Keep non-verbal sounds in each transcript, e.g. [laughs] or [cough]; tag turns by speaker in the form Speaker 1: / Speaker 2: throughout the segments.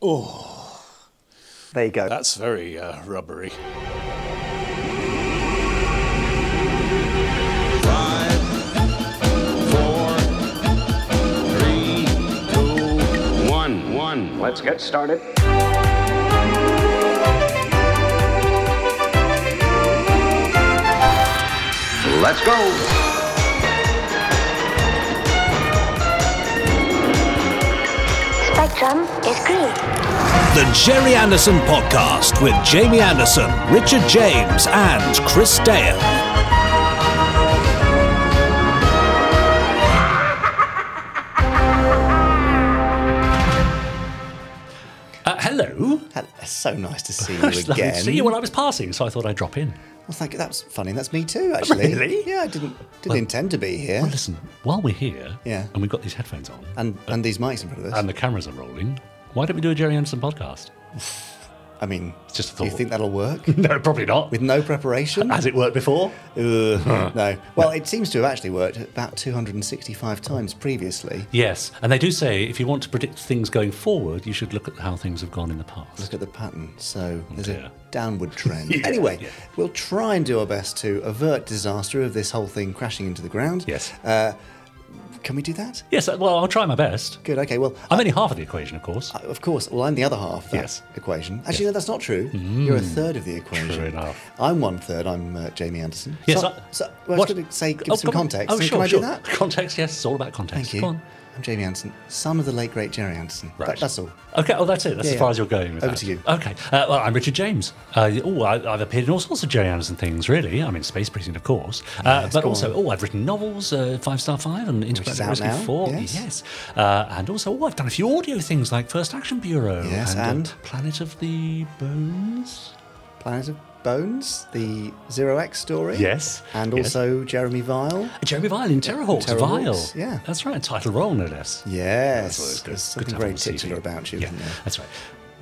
Speaker 1: There you go.
Speaker 2: That's very uh, rubbery.
Speaker 3: Five, four, three, two, one, one. Let's get started. Let's go.
Speaker 4: Spectrum is green.
Speaker 5: The Gerry Anderson Podcast with Jamie Anderson, Richard James, and Chris Dale.
Speaker 6: Uh, hello.
Speaker 1: Hel- So nice to see [laughs] you
Speaker 6: It's lovely to
Speaker 1: again.
Speaker 6: see you when I was passing, so I thought I'd drop in.
Speaker 1: Well, thank you. That's funny. That's me too, [laughs] actually.
Speaker 6: Really?
Speaker 1: Yeah, I didn't didn't
Speaker 6: Well-
Speaker 1: intend to be here.
Speaker 6: Well, listen, while we're here,
Speaker 1: Yeah.
Speaker 6: and we've got these headphones on,
Speaker 1: and uh, and these mics in front of us.
Speaker 6: and the cameras are rolling, why don't we do a Gerry Anderson podcast?
Speaker 1: I mean,
Speaker 6: It's just a thought.
Speaker 1: do you think that'll work [laughs]
Speaker 6: No, probably not.
Speaker 1: with no preparation?
Speaker 6: Has it worked before?
Speaker 1: Ugh, no. Well, it seems to have actually worked about 265 times previously.
Speaker 6: Yes, and they do say if you want to predict things going forward, you should look at how things have gone in the past.
Speaker 1: Look at the pattern. So there's
Speaker 6: dear.
Speaker 1: a downward trend. [laughs]
Speaker 6: Yeah,
Speaker 1: anyway,
Speaker 6: yeah.
Speaker 1: we'll try and do our best to avert disaster of this whole thing crashing into the ground.
Speaker 6: Yes.
Speaker 1: Uh, can we do that?
Speaker 6: Yes, uh, well, I'll try my best.
Speaker 1: Good. Okay. Well,
Speaker 6: I'm only half of the equation, of course.
Speaker 1: Uh, Of course. Well, I'm the other half of that
Speaker 6: Yes.
Speaker 1: equation. Actually, no, that's not true. You're a third of the equation.
Speaker 6: True enough.
Speaker 1: I'm one third. I'm uh, Jamie Anderson.
Speaker 6: Yes,
Speaker 1: So,
Speaker 6: I-
Speaker 1: so well, I
Speaker 6: what-
Speaker 1: was going to say, give
Speaker 6: Oh,
Speaker 1: some context.
Speaker 6: Oh, sure,
Speaker 1: Can I
Speaker 6: sure.
Speaker 1: do that?
Speaker 6: Context, yes, it's all about context.
Speaker 1: Thank you. I'm Jamie Anderson, son of the late great Gerry Anderson. That-
Speaker 6: Right.
Speaker 1: that's all.
Speaker 6: Okay, oh, that's it. That's
Speaker 1: Yeah,
Speaker 6: as far
Speaker 1: yeah.
Speaker 6: as you're going with
Speaker 1: Over
Speaker 6: that.
Speaker 1: to you.
Speaker 6: Okay. Uh, well, I'm Richard James. Uh, oh, I, I've appeared in all sorts of Gerry Anderson things, really. I'm in Space Precinct, of course. Uh,
Speaker 1: Yes,
Speaker 6: but also,
Speaker 1: on.
Speaker 6: oh, I've written novels, uh, Five Star Five and Intergalactic Rescue
Speaker 1: now,
Speaker 6: 4.
Speaker 1: yes.
Speaker 6: Uh, and also, oh, I've done a few audio things like First Action Bureau.
Speaker 1: Yes,
Speaker 6: uh,
Speaker 1: and?
Speaker 6: Planet of the Bones.
Speaker 1: Planet of Bones, the Zero X story.
Speaker 6: Yes.
Speaker 1: And
Speaker 6: Yes.
Speaker 1: also Jeremy Vile.
Speaker 6: Jeremy Vile in Terrahawks.
Speaker 1: Terrahawks,
Speaker 6: Vile.
Speaker 1: yeah.
Speaker 6: That's right. Title role, no less.
Speaker 1: Yes.
Speaker 6: always good.
Speaker 1: There's something
Speaker 6: to
Speaker 1: very
Speaker 6: on the CV.
Speaker 1: titular about you,
Speaker 6: Yeah, that's right.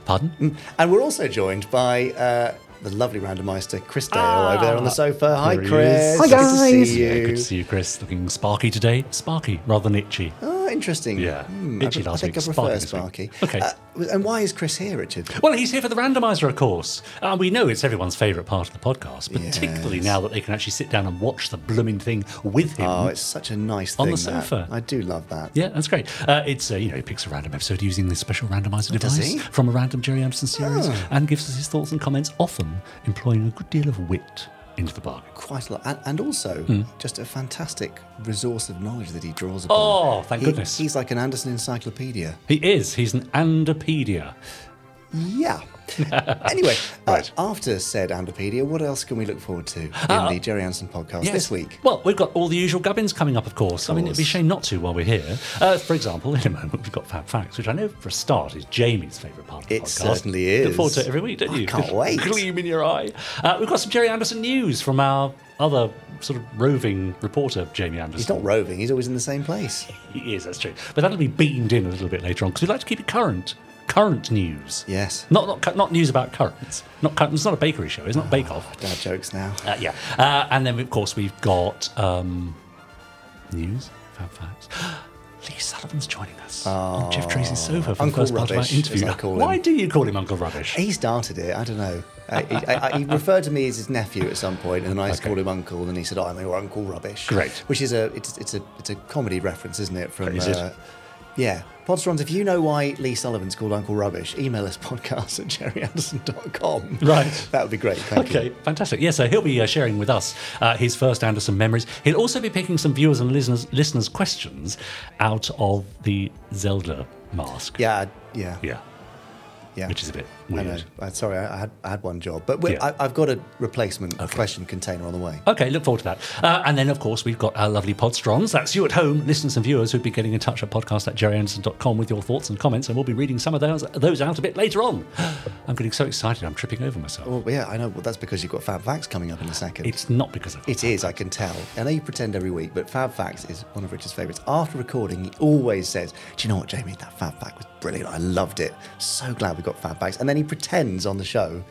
Speaker 6: Pardon?
Speaker 1: And we're also joined by uh, the lovely randomizer Chris Dale
Speaker 6: Ah,
Speaker 1: over there on the sofa. Hi, Chris.
Speaker 6: is.
Speaker 1: Hi,
Speaker 6: Good to see you. Good to see you, Chris. Looking sparky today. Sparky rather than itchy.
Speaker 1: Oh, interesting.
Speaker 6: Yeah.
Speaker 1: Hmm,
Speaker 6: Itchy
Speaker 1: I, pre- I think
Speaker 6: week,
Speaker 1: I
Speaker 6: Sparky
Speaker 1: prefer. Sparky.
Speaker 6: Okay.
Speaker 1: Uh, and why is Chris here, Richard?
Speaker 6: Well, he's here for the randomizer, of course. Uh, we know it's everyone's favourite part of the podcast, particularly
Speaker 1: Yes.
Speaker 6: now that they can actually sit down and watch the blooming thing with him.
Speaker 1: Oh, it's such a nice thing.
Speaker 6: On the
Speaker 1: that.
Speaker 6: sofa.
Speaker 1: I do love that.
Speaker 6: Yeah, that's great. Uh, it's uh, you know he picks a random episode using this special randomizer device from a random Gerry Anderson series
Speaker 1: Oh.
Speaker 6: and gives us his thoughts and comments, often employing a good deal of wit into the bargain.
Speaker 1: Quite a lot. And, and also, hmm. just a fantastic resource of knowledge that he draws upon.
Speaker 6: Oh, thank
Speaker 1: He-
Speaker 6: goodness.
Speaker 1: He's like an Anderson encyclopedia.
Speaker 6: He is. He's an Andopedia.
Speaker 1: Yeah. [laughs] anyway, uh, after said Andopedia, what else can we look forward to in
Speaker 6: Uh,
Speaker 1: the Gerry Anderson podcast this week?
Speaker 6: Well, we've got all the usual gubbins coming up, of course. I mean, it'd be a shame not to while we're here. Uh, for example, in a moment, we've got Fab Facts, which I know for a start is Jamie's favourite part of the
Speaker 1: It
Speaker 6: podcast.
Speaker 1: certainly
Speaker 6: Look forward to it every week, don't
Speaker 1: I
Speaker 6: you?
Speaker 1: can't wait.
Speaker 6: Gleam in your eye. Uh, we've got some Gerry Anderson news from our other sort of roving reporter, Jamie Anderson.
Speaker 1: He's not roving, he's always in the same place. [laughs]
Speaker 6: He is, that's true. But that'll be beamed in a little bit later on because we'd like to keep it current. Current news.
Speaker 1: Yes.
Speaker 6: Not, not, not news about currents. Not, current- it's not a bakery show. It's not Bake Off.
Speaker 1: Dad jokes now.
Speaker 6: Uh, yeah. Uh, and then, of course, we've got um, news, fab facts. [gasps] Lee Sullivan's joining us on Jeff Tracy's sofa for
Speaker 1: Uncle
Speaker 6: the first part of
Speaker 1: Rubbish,
Speaker 6: our interview.
Speaker 1: as I call
Speaker 6: Why
Speaker 1: him.
Speaker 6: do you call him Uncle Rubbish?
Speaker 1: He started it, I don't know. Uh, he, I, I- he referred to me as his nephew at some point, and then I
Speaker 6: Okay.
Speaker 1: called him Uncle, and he said, "Oh, I'm your Uncle Rubbish."
Speaker 6: Great.
Speaker 1: Which is a it's, it's a it's a comedy reference, isn't it? From
Speaker 6: Is it?
Speaker 1: Uh, yeah, Podsterons. If you know why Lee Sullivan's called Uncle Rubbish, email us [laughs] podcast at gerryanderson.com.
Speaker 6: Right. [laughs]
Speaker 1: that would be great. Thank
Speaker 6: Okay,
Speaker 1: you.
Speaker 6: fantastic. Yeah, so he'll be uh, sharing with us uh, his first Anderson memories. He'll also be picking some viewers and listeners listeners' questions out of the Zelda mask.
Speaker 1: Yeah, yeah,
Speaker 6: Yeah,
Speaker 1: yeah.
Speaker 6: which is a bit
Speaker 1: I know.
Speaker 6: weird.
Speaker 1: I'm sorry, I had I had one job, but
Speaker 6: Yeah.
Speaker 1: I, I've got a replacement question container on the way.
Speaker 6: Okay, look forward to that. Uh, and then, of course, we've got our lovely Podsterons. That's you at home, listeners and viewers who'd be getting in touch at podcast at gerryanderson.com with your thoughts and comments, and we'll be reading some of those, those out a bit later on. I'm getting so excited, I'm tripping over myself.
Speaker 1: Well, yeah, I know. Well, that's because you've got Fab Facts coming up in a second.
Speaker 6: It's not because of
Speaker 1: It is, I can tell. I know you pretend every week, but Fab Facts is one of Richard's favourites. After recording, he always says, Do you know what, Jamie? That Fab Fact was brilliant. I loved it. So glad we got Fab Facts. And then he pretends on the show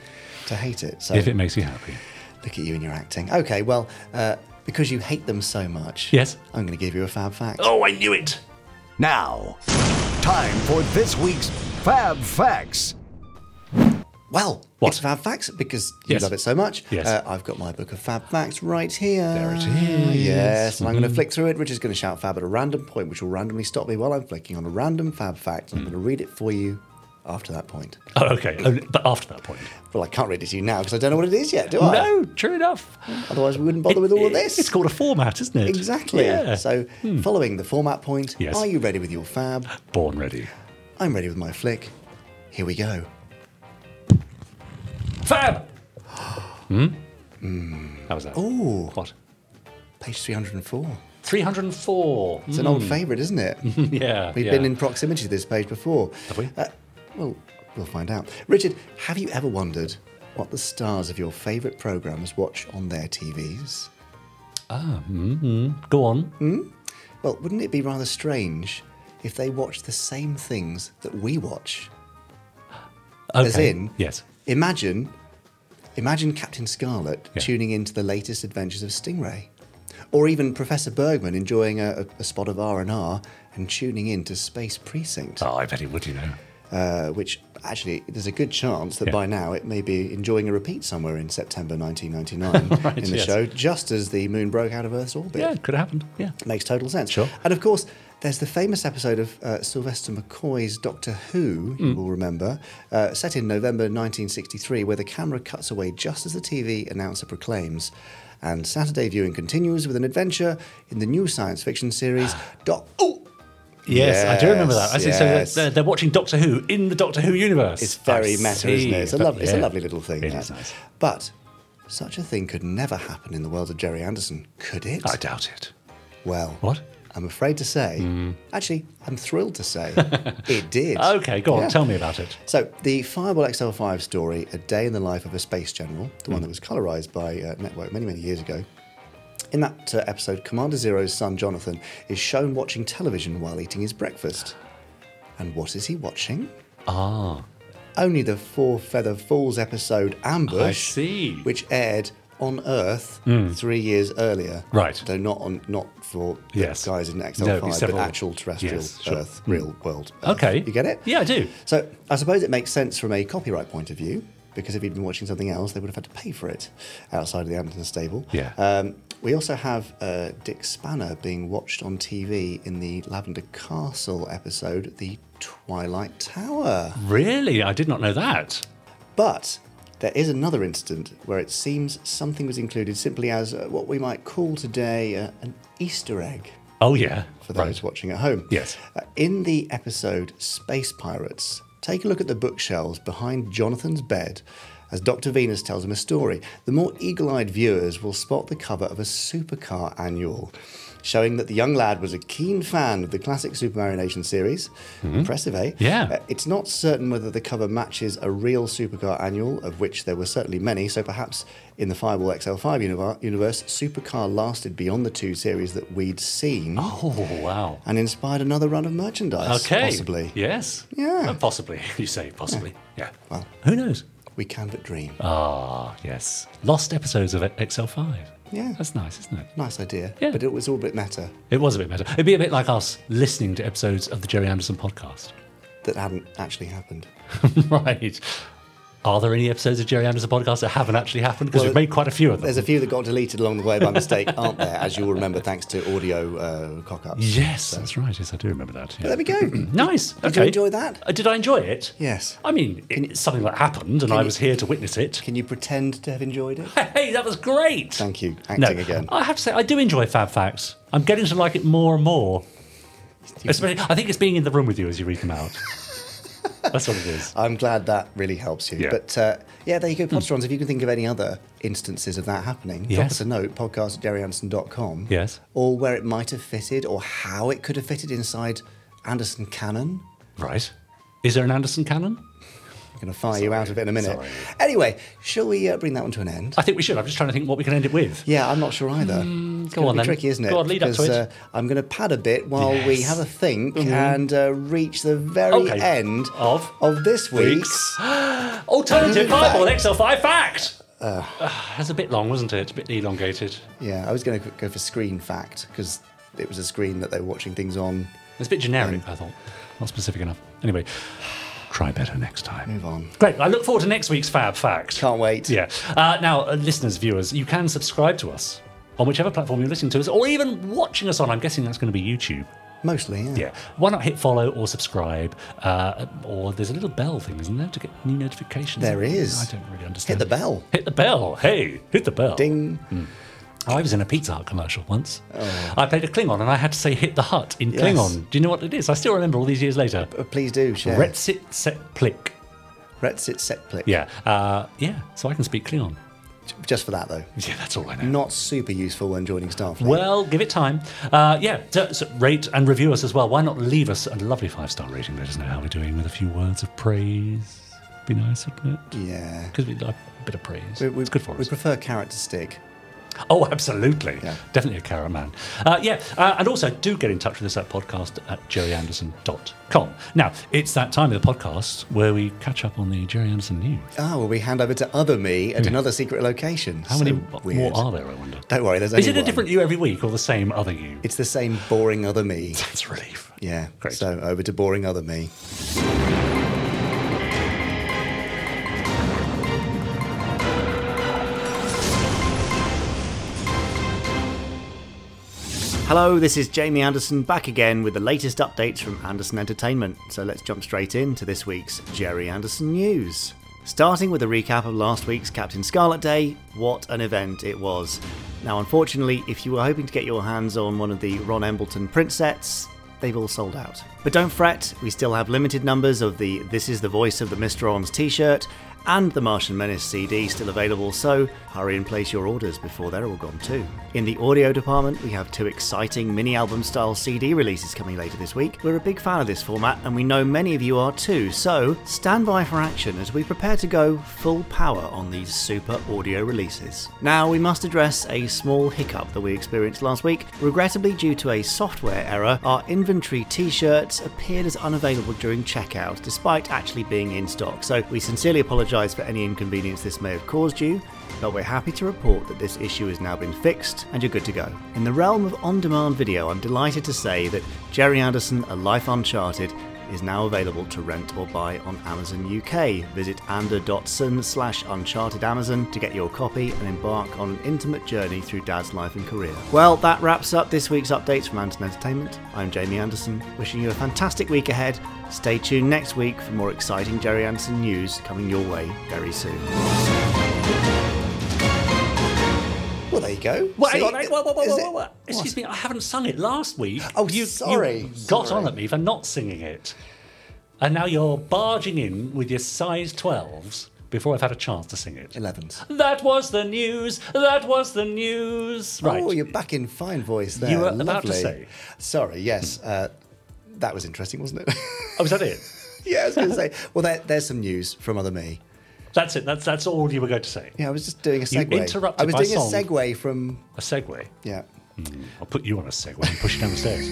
Speaker 1: to hate it. So
Speaker 6: If it makes you happy.
Speaker 1: look at you and your acting. Okay, well, uh, because you hate them so much,
Speaker 6: Yes.
Speaker 1: I'm going to give you a Fab Fact.
Speaker 6: Oh, I knew it!
Speaker 5: Now, time for this week's
Speaker 4: Fab Facts.
Speaker 1: Well,
Speaker 6: What?
Speaker 1: it's Fab Facts because you
Speaker 6: Yes.
Speaker 1: love it so much.
Speaker 6: Yes.
Speaker 1: Uh, I've got my book of Fab Facts right here.
Speaker 6: There it is. Mm-hmm.
Speaker 1: Yes, and I'm going to flick through it. Richard's going to shout Fab at a random point, which will randomly stop me while I'm flicking on a random Fab Fact.
Speaker 6: Hmm.
Speaker 1: I'm going to read it for you after that point.
Speaker 6: Oh, okay. But after that point.
Speaker 1: Well, I can't read it to you now because I don't know what it is yet, do I?
Speaker 6: No, true enough.
Speaker 1: Otherwise, we wouldn't bother with all of this.
Speaker 6: It's called a format, isn't it?
Speaker 1: Exactly.
Speaker 6: Yeah.
Speaker 1: So, following the format point,
Speaker 6: Yes.
Speaker 1: are you ready with your Fab?
Speaker 6: Born ready.
Speaker 1: I'm ready with my flick. Here we go.
Speaker 6: Fab! hmm? How was that?
Speaker 1: Oh,
Speaker 6: What?
Speaker 1: Page 304.
Speaker 6: 304.
Speaker 1: It's an old favourite, isn't it? [laughs]
Speaker 6: yeah.
Speaker 1: We've
Speaker 6: yeah.
Speaker 1: been in proximity to this page before.
Speaker 6: Have we?
Speaker 1: Uh, well, we'll find out. Richard, have you ever wondered what the stars of your favourite programmes watch on their TVs? Ah, mm-hmm.
Speaker 6: go on. Hmm?
Speaker 1: Well, wouldn't it be rather strange if they watched the same things that we watch?
Speaker 6: Okay.
Speaker 1: As in,
Speaker 6: Yes.
Speaker 1: Imagine, imagine Captain Scarlet
Speaker 6: Yeah.
Speaker 1: tuning into the latest adventures of Stingray, or even Professor Bergman enjoying a, a, spot of R and R and tuning in to Space Precinct.
Speaker 6: Oh, I bet he would, you know.
Speaker 1: uh, which actually there's a good chance that
Speaker 6: Yeah.
Speaker 1: by now it may be enjoying a repeat somewhere in September 1999
Speaker 6: Right, [laughs]
Speaker 1: in the
Speaker 6: yes.
Speaker 1: show, just as the moon broke out of Earth's orbit.
Speaker 6: Yeah, it could have happened. Yeah.
Speaker 1: Makes total sense.
Speaker 6: Sure.
Speaker 1: And of course, there's the famous episode of uh, Sylvester McCoy's Doctor Who, you
Speaker 6: Mm.
Speaker 1: will remember, uh, set in November 1963, where the camera cuts away just as the TV announcer proclaims. And Saturday viewing continues with an adventure in the new science fiction series, [gasps] Doc. Oh!
Speaker 6: Yes, I do remember that. I see. So they're, they're watching Doctor Who in the Doctor Who universe.
Speaker 1: It's very
Speaker 6: I
Speaker 1: meta,
Speaker 6: see.
Speaker 1: isn't it? It's a lovely, it's a lovely little thing.
Speaker 6: It
Speaker 1: that.
Speaker 6: is nice.
Speaker 1: But such a thing could never happen in the world of Gerry Anderson, could it?
Speaker 6: I doubt it.
Speaker 1: Well,
Speaker 6: What?
Speaker 1: I'm afraid to say, actually, I'm thrilled to say, [laughs] it did.
Speaker 6: Okay, go on.
Speaker 1: Yeah.
Speaker 6: Tell me about it.
Speaker 1: So, the Fireball XL5 story, A Day in the Life of a Space General, the
Speaker 6: Hmm.
Speaker 1: one that was colorized by uh, Network many, many years ago. In that uh, episode, Commander Zero's son Jonathan is shown watching television while eating his breakfast. And what is he watching?
Speaker 6: Ah,
Speaker 1: Only the Four Feather Falls episode Ambush,
Speaker 6: I see.
Speaker 1: Which aired on Earth three years earlier.
Speaker 6: Right.
Speaker 1: So not on not for the
Speaker 6: Yes.
Speaker 1: guys in
Speaker 6: No,
Speaker 1: XL5,
Speaker 6: it's several-
Speaker 1: but actual terrestrial
Speaker 6: Yes, sure.
Speaker 1: Earth, real world. Earth.
Speaker 6: Okay.
Speaker 1: You get it?
Speaker 6: Yeah, I do.
Speaker 1: So I suppose it makes sense from a copyright point of view, because if he'd been watching something else, they would have had to pay for it outside of the Anderson stable.
Speaker 6: Yeah.
Speaker 1: Um, we also have uh, Dick Spanner being watched on TV in the Lavender Castle episode, The Twilight Tower.
Speaker 6: really? I did not know that.
Speaker 1: But there is another incident where it seems something was included simply as uh, what we might call today uh, an Easter egg
Speaker 6: Oh, yeah.
Speaker 1: for those
Speaker 6: Right.
Speaker 1: watching at home.
Speaker 6: Yes.
Speaker 1: Uh, in the episode Space Pirates, take a look at the bookshelves behind Jonathan's bed as Dr. Venus tells him a story. The more eagle eyed viewers will spot the cover of a supercar annual. Showing that the young lad was a keen fan of the classic Supermarionation series. Impressive, eh?
Speaker 6: Mm-hmm. Yeah.
Speaker 1: Uh, it's not certain whether the cover matches a real supercar annual, of which there were certainly many, so perhaps in the Fireball XL5 univer- universe, supercar lasted beyond the two series that we'd seen
Speaker 6: Oh, wow.
Speaker 1: and inspired another run of merchandise.
Speaker 6: Okay.
Speaker 1: Possibly.
Speaker 6: Yes.
Speaker 1: Yeah.
Speaker 6: Uh, possibly. [laughs] You say possibly. Yeah.
Speaker 1: Well.
Speaker 6: who knows?
Speaker 1: We can but dream.
Speaker 6: Ah, yes. Lost episodes of XL5.
Speaker 1: Yeah.
Speaker 6: That's nice, isn't it?
Speaker 1: Nice idea.
Speaker 6: Yeah.
Speaker 1: But it was all a bit meta
Speaker 6: It was a bit better. It'd be a bit like us listening to episodes of the Gerry Anderson podcast.
Speaker 1: that hadn't actually happened. [laughs]
Speaker 6: right. Are there any episodes of Gerry Anderson podcast that haven't actually happened? Because
Speaker 1: Well,
Speaker 6: we've made quite a few of them.
Speaker 1: There's a few that got deleted along the way by mistake, [laughs] aren't there? As you'll remember, thanks to audio uh, cock ups.
Speaker 6: Yes, that's right. Yes, I do remember that. yeah.
Speaker 1: There we go. [clears throat]
Speaker 6: Nice.
Speaker 1: Did
Speaker 6: okay.
Speaker 1: you enjoy that?
Speaker 6: Uh, did I enjoy it?
Speaker 1: Yes.
Speaker 6: I mean, it's something that happened, and I
Speaker 1: you-
Speaker 6: was here to witness it.
Speaker 1: Can you pretend to have enjoyed it? [laughs]
Speaker 6: Hey, that was great.
Speaker 1: Thank you.
Speaker 6: No,
Speaker 1: Acting again.
Speaker 6: I have to say, I do enjoy Fab Facts. I'm getting to like it more and more. Especially, I think it's being in the room with you as you read them out. [laughs] That's what it is.
Speaker 1: I'm glad that really helps you.
Speaker 6: Yeah.
Speaker 1: But uh, yeah, there you go, Podsterons. If you can think of any other instances of that happening, drop
Speaker 6: Yes.
Speaker 1: us a note, podcast at gerryanderson.com.
Speaker 6: Yes.
Speaker 1: Or where it might have fitted or how it could have fitted inside Anderson canon.
Speaker 6: Right. Is there an Anderson canon?
Speaker 1: I'm going to fire you out of it in a minute.
Speaker 6: Sorry.
Speaker 1: Anyway, shall we uh, bring that one to an end?
Speaker 6: I think we should. I'm just trying to think what we can end it with.
Speaker 1: Yeah, I'm not sure either. it's
Speaker 6: go on
Speaker 1: be
Speaker 6: then.
Speaker 1: tricky, isn't it?
Speaker 6: Go on, lead up to it.
Speaker 1: Uh, I'm going to pad a bit while we have a think and uh, reach the very
Speaker 6: Okay.
Speaker 1: end
Speaker 6: Of?
Speaker 1: of this week's.
Speaker 6: Weeks. [gasps] Alternative. Bible XL5 fact. That's a bit long, wasn't it? A bit elongated.
Speaker 1: Yeah, I was going to go for screen fact because it was a screen that they were watching things on.
Speaker 6: It's a bit generic, I thought. Not specific enough. Anyway, try better next time.
Speaker 1: Move on.
Speaker 6: Great. I look forward to next week's Fab Fact.
Speaker 1: Can't wait.
Speaker 6: Yeah. Uh, now, uh, listeners, viewers, you can subscribe to us on whichever platform you're listening to us, or even watching us on. I'm guessing that's going to be YouTube.
Speaker 1: Mostly, yeah.
Speaker 6: Yeah. Why not hit follow or subscribe? Uh, or there's a little bell thing, isn't there, to get new notifications?
Speaker 1: There is.
Speaker 6: I don't really understand.
Speaker 1: Hit the bell.
Speaker 6: Hit the bell. Hey, hit the bell.
Speaker 1: Ding.
Speaker 6: I was in a Pizza Hut commercial once. I played a Klingon and I had to say hit the hut in
Speaker 1: Oh. Yes.
Speaker 6: Klingon. Do you know what it is? I still remember all these years later.
Speaker 1: Uh, Please do share.
Speaker 6: Retsit set plick.
Speaker 1: Retsit Setplik.
Speaker 6: Yeah. Uh, yeah. So I can speak Klingon.
Speaker 1: Just for that, though.
Speaker 6: Yeah, that's all I know.
Speaker 1: Not super useful when joining Starfleet.
Speaker 6: Well, give it time. Uh, yeah, so, so rate and review us as well. Why not leave us a lovely five star rating? Let us know how we're doing with a few words of praise. Be nice, wouldn't it?
Speaker 1: yeah.
Speaker 6: Because we like a bit of praise.
Speaker 1: We, we,
Speaker 6: it's good for
Speaker 1: we
Speaker 6: us.
Speaker 1: prefer carrot to stick.
Speaker 6: Oh, absolutely.
Speaker 1: Yeah.
Speaker 6: Definitely a carrot man. Uh, yeah, uh, and also do get in touch with us at podcast at gerryanderson.com. Now, it's that time of the podcast where we catch up on the Gerry Anderson news.
Speaker 1: Oh, well, we hand over to Other Me at another secret location.
Speaker 6: How
Speaker 1: So
Speaker 6: many
Speaker 1: weird.
Speaker 6: more are there, I wonder?
Speaker 1: Don't worry, there's
Speaker 6: Is it a different you every week or the same other you?
Speaker 1: It's the same boring Other Me. [laughs]
Speaker 6: That's relief.
Speaker 1: Yeah.
Speaker 6: Great.
Speaker 1: So over to boring Other Me. Hello, this is Jamie Anderson back again with the latest updates from Anderson Entertainment. So let's jump straight into this week's Gerry Anderson news. Starting with a recap of last week's Captain Scarlet Day, what an event it was. Now, unfortunately, if you were hoping to get your hands on one of the Ron Embleton print sets, they've all sold out. But don't fret, we still have limited numbers of the This is the Voice of the Mysterons t shirt and the Martian Menace CD still available, so hurry and place your orders before they're all gone too. In the audio department, we have two exciting mini album style CD releases coming later this week. We're a big fan of this format, and we know many of you are too, so stand by for action as we prepare to go full power on these super audio releases. Now, we must address a small hiccup that we experienced last week. Regrettably, due to a software error, our inventory t shirts appeared as unavailable during checkout, despite actually being in stock, so we sincerely apologise for any inconvenience this may have caused you but we're happy to report that this issue has now been fixed and you're good to go. In the realm of on demand video, I'm delighted to say that Gerry Anderson, A Life Uncharted, is now available to rent or buy on Amazon UK. Visit ander.sun slash uncharted Amazon to get your copy and embark on an intimate journey through Dad's life and career. Well, that wraps up this week's updates from Anderson Entertainment. I'm Jamie Anderson, wishing you a fantastic week ahead. Stay tuned next week for more exciting Gerry Anderson news coming your way very soon. Well, there you go.
Speaker 6: Well, hang
Speaker 1: See,
Speaker 6: on, hang- whoa, whoa, whoa,
Speaker 1: is
Speaker 6: whoa,
Speaker 1: it-
Speaker 6: whoa, whoa. Excuse me, I haven't sung it last week.
Speaker 1: Oh,
Speaker 6: you,
Speaker 1: sorry,
Speaker 6: You got
Speaker 1: sorry.
Speaker 6: on at me for not singing it. And now you're barging in with your size 12s before I've had a chance to sing it.
Speaker 1: 11s.
Speaker 6: That was the news. That was the news. Right.
Speaker 1: Oh, you're back in fine voice there.
Speaker 6: You were about to
Speaker 1: Lovely.
Speaker 6: say.
Speaker 1: Sorry, yes. Uh, that was interesting, wasn't it?
Speaker 6: Oh, was that it? [laughs]
Speaker 1: yeah, I was going to say. Well, there, there's some news from Other Me.
Speaker 6: That's it. That's that's all you were going to say.
Speaker 1: Yeah, I was just doing a segue.
Speaker 6: You
Speaker 1: segue.
Speaker 6: interrupted
Speaker 1: I was
Speaker 6: my
Speaker 1: doing
Speaker 6: song.
Speaker 1: a segue from.
Speaker 6: A segue.
Speaker 1: Yeah.
Speaker 6: I'll put you on a segue and push you down the stairs.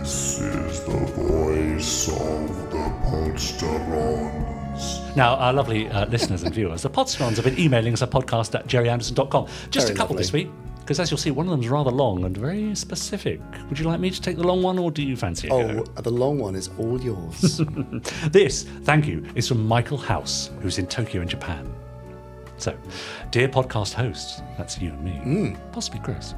Speaker 4: This is the voice of the Podsterons.
Speaker 6: Now, our lovely uh, listeners and viewers, the Podsterons have been emailing us at podcast at gerryanderson.com. Just
Speaker 1: Very
Speaker 6: a couple
Speaker 1: lovely.
Speaker 6: this week, because as you'll see, one of them is rather long and very specific. Would you like me to take the long one, or do you fancy it?
Speaker 1: Oh, the long one is all yours. [laughs]
Speaker 6: This, thank you, is from Michael House, who's in Tokyo in Japan. So, dear podcast hosts, that's you and me,
Speaker 1: Hmm.
Speaker 6: possibly Chris.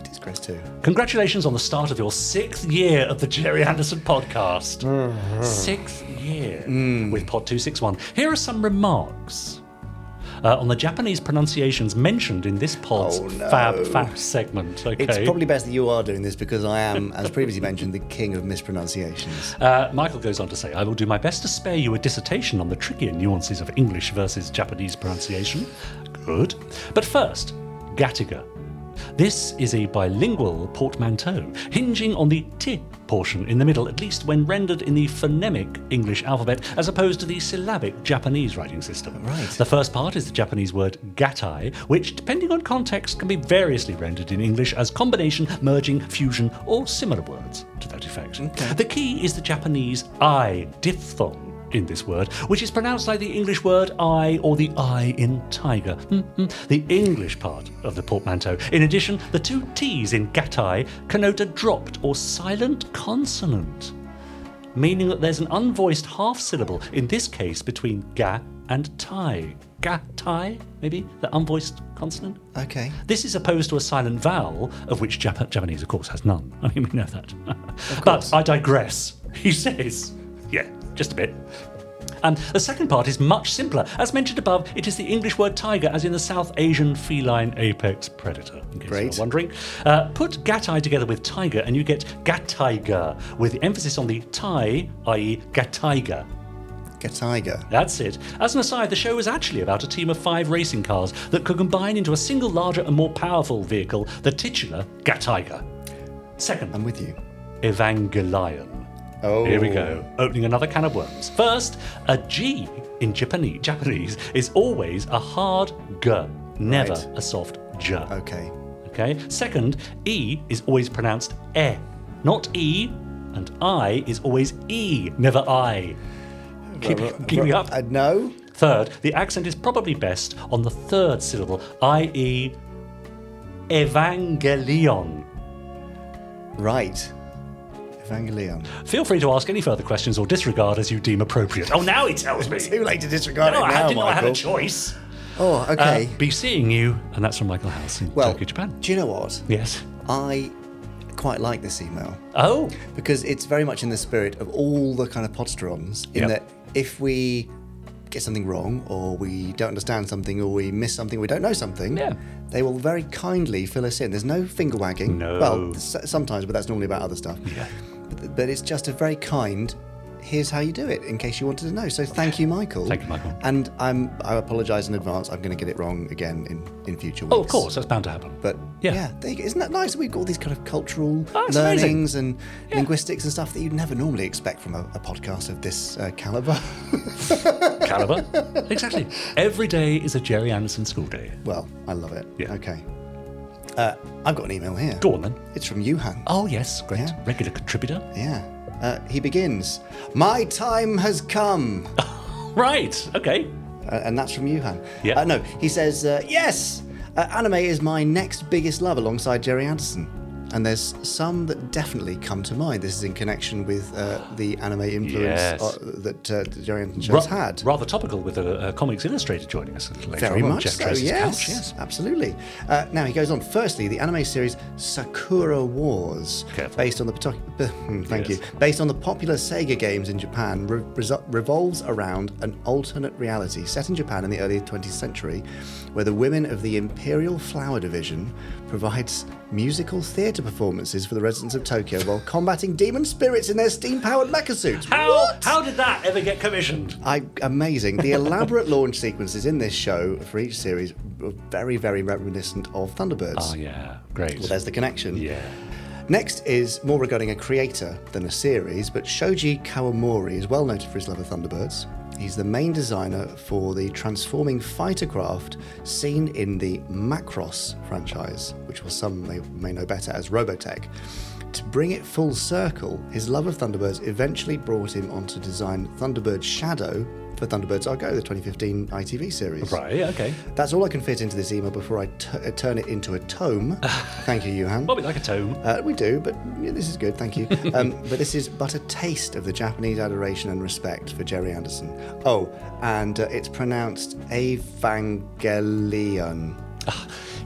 Speaker 1: it is Chris too.
Speaker 6: Congratulations on the start of your sixth year of the Gerry Anderson podcast.
Speaker 1: Mm-hmm.
Speaker 6: Sixth year
Speaker 1: Mm.
Speaker 6: with Pod 261. Here are some remarks uh, on the Japanese pronunciations mentioned in this pod's
Speaker 1: Oh, no.
Speaker 6: Fab Fact segment. Okay.
Speaker 1: It's probably best that you are doing this because I am, as previously mentioned, the king of mispronunciations.
Speaker 6: Uh, Michael goes on to say, I will do my best to spare you a dissertation on the trickier nuances of English versus Japanese pronunciation. Good. But first, Gattaca. This is a bilingual portmanteau, hinging on the t portion in the middle, at least when rendered in the phonemic English alphabet, as opposed to the syllabic Japanese writing system.
Speaker 1: Right.
Speaker 6: The first part is the Japanese word gattai, which, depending on context, can be variously rendered in English as combination, merging, fusion, or similar words to that effect. Okay. The key is the Japanese I diphthong in this word, which is pronounced like the English word I or the I in tiger, Mhm. the English part of the portmanteau. In addition, the two T's in gattai connote a dropped or silent consonant. meaning that there's an unvoiced half syllable, in this case between ga and tai. Ga tai, maybe? The unvoiced consonant?
Speaker 1: Okay.
Speaker 6: This is opposed to a silent vowel, of which Jap- Japanese, of course, has none. [laughs] I mean, we know that. but I digress. He says, yeah, just a bit. Um, the second part is much simpler. As mentioned above, it is the English word tiger, as in the South Asian feline apex predator. In case
Speaker 1: Great.
Speaker 6: you're wondering. Uh, put gattai together with tiger, and you get gataiga, with the emphasis on the tai, i.e., gataiga.
Speaker 1: Get tiger.
Speaker 6: That's it. As an aside, the show was actually about a team of five racing cars that could combine into a single larger and more powerful vehicle, the titular Gattiger. Second,
Speaker 1: I'm with you.
Speaker 6: Evangelion.
Speaker 1: Oh.
Speaker 6: Here we go, opening another can of worms. First, a G in Japanese, Japanese is always a hard G, never
Speaker 1: Right.
Speaker 6: a soft J.
Speaker 1: Okay.
Speaker 6: Okay. Second, E is always pronounced E, not E, and I is always E, never I. Keep, me up.
Speaker 1: Uh, no.
Speaker 6: Third, the accent is probably best on the third syllable, i.e., Evangelion.
Speaker 1: Right. Evangelion.
Speaker 6: Feel free to ask any further questions or disregard as you deem appropriate. Oh, now he tells me. [laughs]
Speaker 1: Too late to disregard
Speaker 6: No,
Speaker 1: it
Speaker 6: I didn't know I had a choice.
Speaker 1: Oh,
Speaker 6: Uh,
Speaker 1: okay.
Speaker 6: be seeing you, and that's from Michael House in
Speaker 1: well,
Speaker 6: Tokyo, Japan.
Speaker 1: do you know what?
Speaker 6: Yes.
Speaker 1: I quite like this email
Speaker 6: Oh,
Speaker 1: because it's very much in the spirit of all the kind of podsterons in
Speaker 6: Yep.
Speaker 1: that if we get something wrong or we don't understand something or we miss something we don't know something
Speaker 6: Yeah.
Speaker 1: they will very kindly fill us in there's no finger wagging
Speaker 6: No.
Speaker 1: well sometimes but that's normally about other stuff
Speaker 6: Yeah.
Speaker 1: but, but it's just a very kind here's how you do it in case you wanted to know so thank you michael
Speaker 6: Thank you, Michael.
Speaker 1: and i'm i apologize in advance i'm going to get it wrong again in in future weeks
Speaker 6: oh, of course, that's bound to happen.
Speaker 1: but
Speaker 6: Yeah.
Speaker 1: yeah, there you go. isn't that nice? that We've got all these kind of cultural
Speaker 6: Oh, it's amazing.
Speaker 1: learnings and linguistics and stuff that you'd never normally expect from a, a podcast of this uh, caliber. [laughs]
Speaker 6: Caliber. exactly. Every day is a Gerry Anderson school day.
Speaker 1: well, I love it.
Speaker 6: Yeah.
Speaker 1: Okay. Uh, I've got an email here.
Speaker 6: Go on then.
Speaker 1: It's from Yuhan.
Speaker 6: Oh, yes, great.
Speaker 1: Yeah.
Speaker 6: Regular contributor.
Speaker 1: Yeah. Uh, he begins. My time has come. [laughs]
Speaker 6: Right, okay.
Speaker 1: Uh, and that's from Yuhan.
Speaker 6: Yeah.
Speaker 1: Uh, no, he says, uh, yes, uh, anime is my next biggest love alongside Gerry Anderson. And there's some that definitely come to mind. This is in connection with uh, the anime influence
Speaker 6: Yes.
Speaker 1: uh, that uh, Gerry Anderson
Speaker 6: Ra-
Speaker 1: had.
Speaker 6: Rather topical with uh, Comics Illustrated joining us a little later
Speaker 1: Very
Speaker 6: on
Speaker 1: much
Speaker 6: Jeff
Speaker 1: so, yes,
Speaker 6: couch. Yes.
Speaker 1: absolutely. Uh, now he goes on. Firstly, the anime series Sakura Wars,
Speaker 6: Careful.
Speaker 1: based on the [laughs] hmm, thank
Speaker 6: Yes.
Speaker 1: you, based on the popular Sega games in Japan, re- revolves around an alternate reality set in Japan in the early 20th century, where the women of the Imperial Flower Division provides musical theatre performances for the residents of Tokyo while combating demon spirits in their steam-powered mecha suits.
Speaker 6: How,
Speaker 1: What?
Speaker 6: how did that ever get commissioned?
Speaker 1: I, amazing. The elaborate [laughs] launch sequences in this show for each series were very, very reminiscent of Thunderbirds.
Speaker 6: Oh, yeah, great.
Speaker 1: Well, there's the connection.
Speaker 6: yeah.
Speaker 1: Next is more regarding a creator than a series, but Shoji Kawamori is well noted for his love of Thunderbirds. He's the main designer for the transforming fighter craft seen in the Macross franchise, which some may, may know better as Robotech. To bring it full circle, his love of Thunderbirds eventually brought him on to design Thunderbird Shadow for Thunderbirds Are Go, the 2015 ITV series.
Speaker 6: Right, okay.
Speaker 1: That's all I can fit into this email before I t- uh, turn it into a tome. [laughs] Thank you, Johan.
Speaker 6: Well, we like a tome.
Speaker 1: Uh, we do, but yeah, this is good, thank you. [laughs] Um, but this is but a taste of the Japanese adoration and respect for Gerry Anderson. Oh, and uh, it's pronounced Evangelion.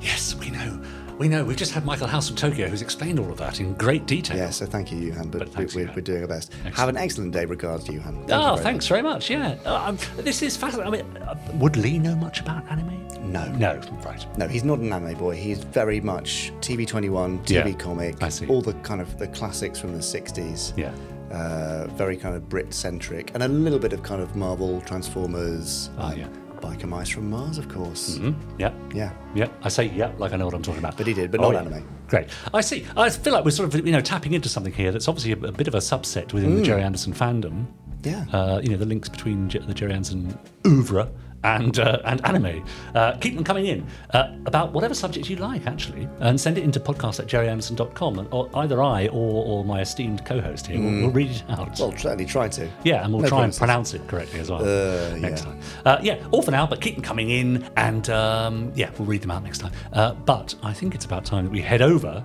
Speaker 6: Yes, we know. We know. We've just had Michael House from Tokyo who's explained all of that in great detail.
Speaker 1: Yeah, so thank you, Johan, but,
Speaker 6: But thanks,
Speaker 1: we, we're, we're doing our best. Have an excellent day, regards, Johan. Thank you
Speaker 6: Oh,
Speaker 1: very
Speaker 6: thanks very much. Yeah. Uh, um, this is fascinating. I mean, uh, would Lee know much about anime?
Speaker 1: No.
Speaker 6: No, right.
Speaker 1: No, he's not an anime boy. He's very much TV21, TV
Speaker 6: Yeah,
Speaker 1: comic,
Speaker 6: I see.
Speaker 1: all the kind of the classics from the 60s.
Speaker 6: Yeah.
Speaker 1: Uh, very kind of Brit centric, and a little bit of kind of Marvel, Transformers,
Speaker 6: Oh, yeah.
Speaker 1: Biker Mice from Mars, of course.
Speaker 6: Hmm? Yeah.
Speaker 1: Yeah.
Speaker 6: Yeah, I say yeah, like I know what I'm talking about.
Speaker 1: But he did, but
Speaker 6: Oh,
Speaker 1: not
Speaker 6: yeah.
Speaker 1: anime.
Speaker 6: Great. I see. I feel like we're sort of you know tapping into something here that's obviously a, a bit of a subset within the Gerry Anderson fandom.
Speaker 1: Yeah.
Speaker 6: Uh, you know the links between J- the Gerry Anderson oeuvre and uh, and anime. Uh, keep them coming in uh, about whatever subject you like, actually, and send it into podcast at gerryanderson.com. And or either I or, or my esteemed co-host here will, will read it out.
Speaker 1: Well, certainly try to.
Speaker 6: Yeah, and we'll
Speaker 1: No
Speaker 6: try and pronounce it correctly as well
Speaker 1: Uh,
Speaker 6: next
Speaker 1: yeah.
Speaker 6: time. Uh, yeah, all for now, but keep them coming in, and um, yeah, we'll read them out next time. Uh, but I think it's about time that we head over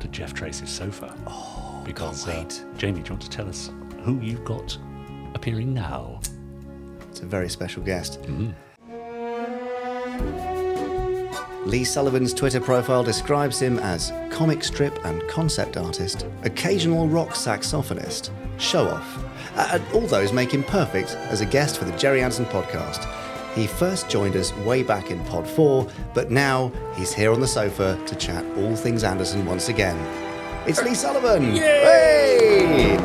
Speaker 6: to Jeff Tracy's sofa. Oh, because uh,
Speaker 1: wait.
Speaker 6: Jamie, do you want to tell us who you've got appearing now.
Speaker 1: It's a very special guest. Lee Sullivan's Twitter profile describes him as comic strip and concept artist, occasional rock saxophonist, show off. Uh, and all those make him perfect as a guest for the Gerry Anderson podcast. He first joined us way back in Pod 4, but now he's here on the sofa to chat all things Anderson once again. It's Lee Sullivan! Hey!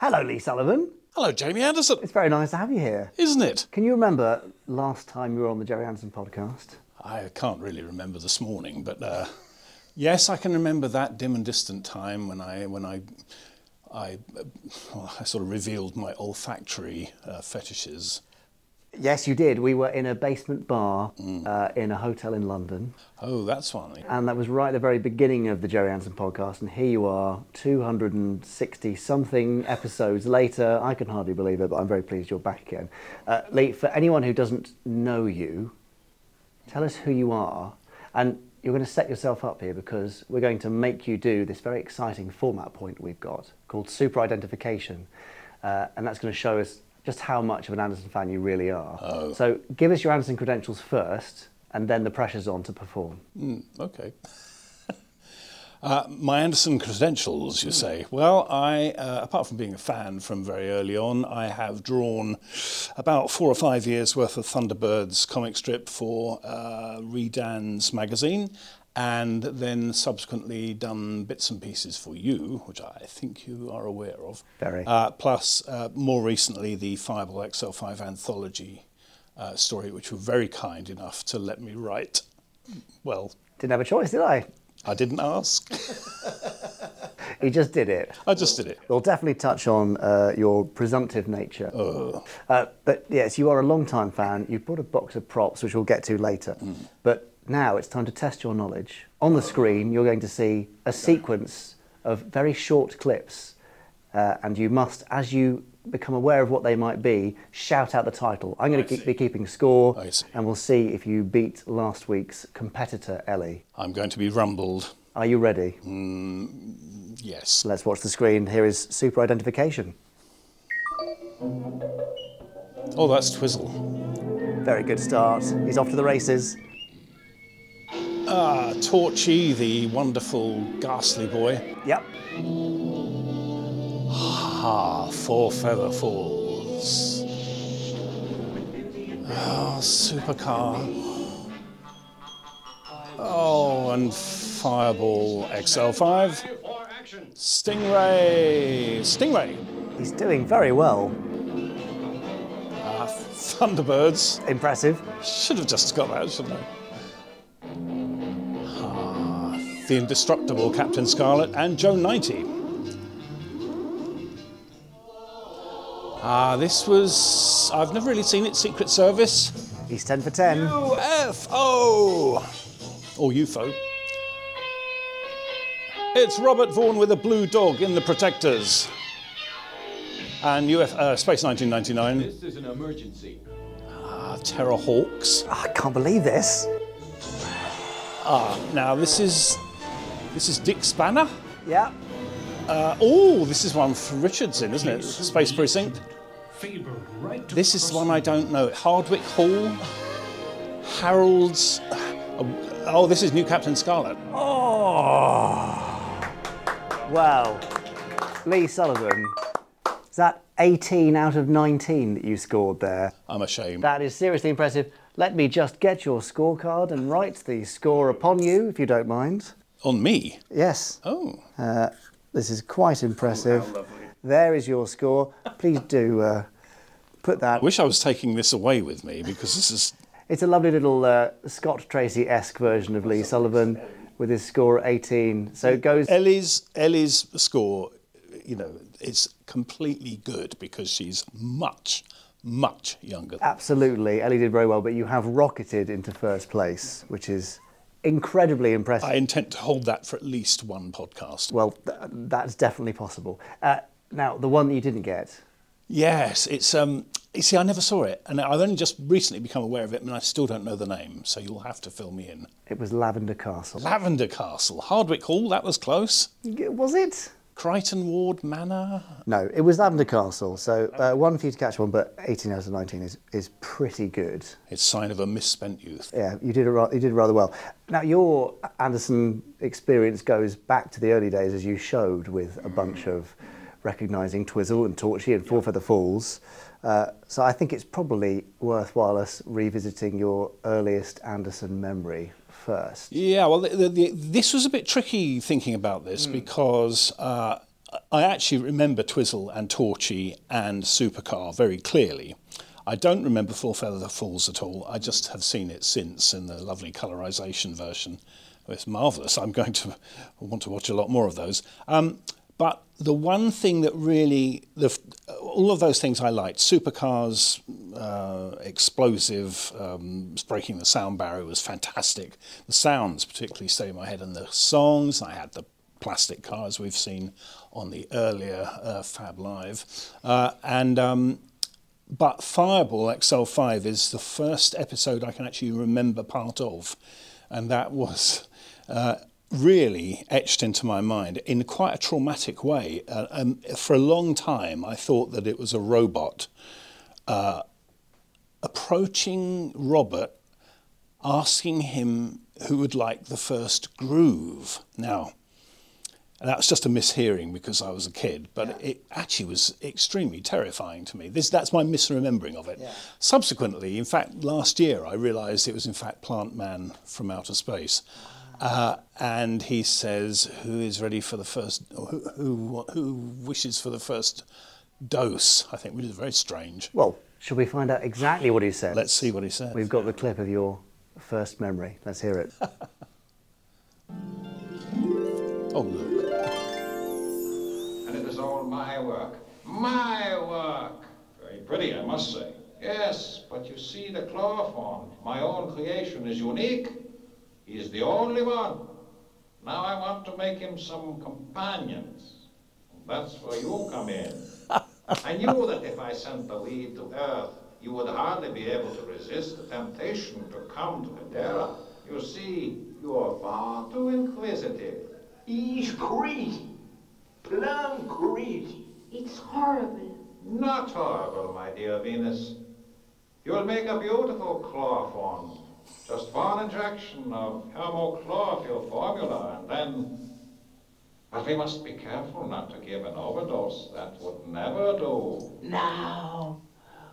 Speaker 1: Hello, Lee Sullivan.
Speaker 2: Hello, Jamie Anderson.
Speaker 1: It's very nice to have you here.
Speaker 2: Isn't it?
Speaker 1: Can you remember last time you were on the Gerry Anderson podcast?
Speaker 2: I can't really remember this morning, but uh, yes, I can remember that dim and distant time when I when I I, well, I sort of revealed my olfactory uh, fetishes.
Speaker 1: Yes, you did. We were in a basement bar uh, in a hotel in London,
Speaker 2: Oh, that's funny.
Speaker 1: and that was right at the very beginning of the Gerry Anderson podcast. And here you are, 260 something episodes later. I can hardly believe it, but I'm very pleased you're back again. Uh, Lee, for anyone who doesn't know you, tell us who you are. And you're going to set yourself up here because we're going to make you do this very exciting format point we've got called super identification. Uh, and that's going to show us just how much of an Anderson fan you really are. So give us your Anderson credentials first, and then the pressure's on to perform.
Speaker 2: Okay. [laughs] Uh, my Anderson credentials, you say? Well, I, uh, apart from being a fan from very early on, I have drawn about four or five years worth of Thunderbirds comic strip for uh, Redan's magazine, and then subsequently done bits and pieces for you, which I think you are aware of.
Speaker 1: Very.
Speaker 2: Uh, plus, uh, more recently, the Fireball XL5 anthology uh, story, which were very kind enough to let me write. Well,
Speaker 1: Didn't have a choice, did I?
Speaker 2: I didn't ask. [laughs]
Speaker 1: He just did it.
Speaker 2: I just did it.
Speaker 1: We'll definitely touch on uh, your presumptive nature. Uh, but yes, you are a long-time fan. You've brought a box of props, which we'll get to later. But now it's time to test your knowledge. On the screen, you're going to see a sequence of very short clips, uh, and you must, as you become aware of what they might be, shout out the title. I'm going to keep, be keeping score, and we'll see if you beat last week's competitor, Ellie.
Speaker 2: I'm going to be rumbled.
Speaker 1: Are you ready?
Speaker 2: Yes.
Speaker 1: Let's watch the screen. Here is super identification.
Speaker 2: Oh, that's Twizzle.
Speaker 1: Very good start. He's off to the races.
Speaker 2: Ah, Torchy, the wonderful, ghastly boy.
Speaker 1: Yep.
Speaker 2: Ah, Four Feather Falls. Oh, Supercar. Oh, and Fireball XL5. Stingray. Stingray.
Speaker 1: He's doing very well.
Speaker 2: Ah, Thunderbirds.
Speaker 1: Impressive.
Speaker 2: Should have just got that, shouldn't I? The indestructible Captain Scarlet and Joe 90. Ah, this was. I've never really seen it, Secret Service.
Speaker 1: He's 10 for 10.
Speaker 2: UFO! Or UFO. It's Robert Vaughn with a blue dog in The Protectors. And UF, uh, Space 1999.
Speaker 7: This is an emergency.
Speaker 2: Ah, Terrahawks.
Speaker 1: Oh, I can't believe this.
Speaker 2: Ah, now this is this is Dick Spanner.
Speaker 1: Yeah.
Speaker 2: Uh, oh, this is one for Richardson, isn't it? Space Precinct. This is one I don't know. Hardwick Hall. Harold's. Oh, this is New Captain Scarlet.
Speaker 1: Oh. Wow. Lee Sullivan. Is that 18 out of 19 that you scored there?
Speaker 2: I'm ashamed.
Speaker 1: That is seriously impressive. Let me just get your scorecard and write the score upon you, if you don't mind.
Speaker 2: On me.
Speaker 1: Yes.
Speaker 2: Oh,
Speaker 1: This is quite impressive. There is your score. Please do uh, put that.
Speaker 2: I wish I was taking this away with me because this is.
Speaker 1: It's a lovely little uh, Scott Tracy esque version of Lee Sullivan with his score at 18. So it goes.
Speaker 2: Ellie's Ellie's score, you know, is completely good because she's much, much younger.
Speaker 1: Absolutely. Ellie did very well, but you have rocketed into first place, which is incredibly impressive.
Speaker 2: I intend to hold that for at least one podcast.
Speaker 1: Well, th- that's definitely possible. Uh, now, the one that you didn't get,
Speaker 2: Yes, it's um. You see, I never saw it, and I've only just recently become aware of it, and I still don't know the name. So you'll have to fill me in.
Speaker 1: it was Lavender Castle.
Speaker 2: Lavender Castle, Hardwick Hall. That was close.
Speaker 1: was it?
Speaker 2: Crichton Ward Manor.
Speaker 1: No, it was Lavender Castle. So uh, one for you to catch one, but 18 out of 19 is, is pretty good.
Speaker 2: It's sign of a misspent youth.
Speaker 1: Yeah, you did, it, ra- you did rather well. Now, your Anderson experience goes back to the early days, as you showed, with a bunch of recognising Twizzle and Torchy and Four Feather Falls. Uh, so I think it's probably worthwhile us revisiting your earliest Anderson memory first.
Speaker 2: Yeah, well, the, the, the, this was a bit tricky thinking about this because uh, I actually remember Twizzle and Torchy and Supercar very clearly. I don't remember Four Feather Falls at all. I just have seen it since in the lovely colorization version. It's marvelous. I'm going to [laughs] want to watch a lot more of those. Um, but the one thing that really, the, all of those things I liked, supercars, uh, explosive, um, breaking the sound barrier was fantastic. The sounds particularly stay in my head, and the songs. I had the plastic cars we've seen on the earlier uh, Fab Live, uh, and um, but Fireball XL5 is the first episode I can actually remember part of, and that was uh, really etched into my mind in quite a traumatic way. Uh, um, for a long time, I thought that it was a robot uh, approaching Robert, asking him who would like the first groove. Now, that was just a mishearing because I was a kid, but it actually was extremely terrifying to me. This, that's my misremembering of it. Subsequently, in fact, last year I realised it was in fact Plant Man from outer space. Uh, and he says, "Who is ready for the first? Who, who, who wishes for the first dose?" I think, which is very strange.
Speaker 1: Well, should we find out exactly what he said?
Speaker 2: Let's see what he said.
Speaker 1: We've got the clip of your first memory. Let's hear it. [laughs]
Speaker 2: Oh, look.
Speaker 7: And it is all my work. My work! Very pretty, I must say. Yes, but you see, the chloroform, my own creation, is unique. He is the only one. Now I want to make him some companions. That's where you come in. [laughs] I knew that if I sent the weed to Earth, you would hardly be able to resist the temptation to come to Hedera. You see, you are far too inquisitive.
Speaker 8: He's crazy. Plumb crazy.
Speaker 9: It's horrible.
Speaker 7: Not horrible, my dear Venus. You'll make a beautiful chloroform. Just one injection of hemochlorophyll formula, and then. But we must be careful not to give an overdose. That would never do.
Speaker 8: Now,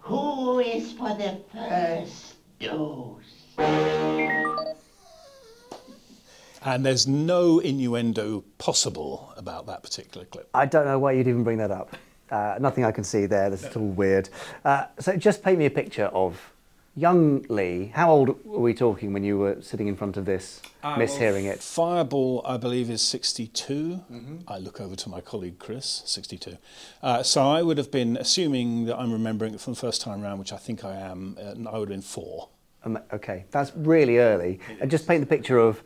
Speaker 8: who is for the first dose?
Speaker 2: And there's no innuendo possible about that particular clip.
Speaker 1: I don't know why you'd even bring that up. Uh, nothing I can see there. That's all weird. Uh, so just paint me a picture of young Lee. How old were we talking when you were sitting in front of this, mishearing it?
Speaker 2: Fireball, I believe, is 62. I look over to my colleague Chris, 62. Uh, so I would have been, assuming that I'm remembering it from the first time round, which I think I am, uh, I would have been four.
Speaker 1: Um, okay, that's really early. And just paint the picture of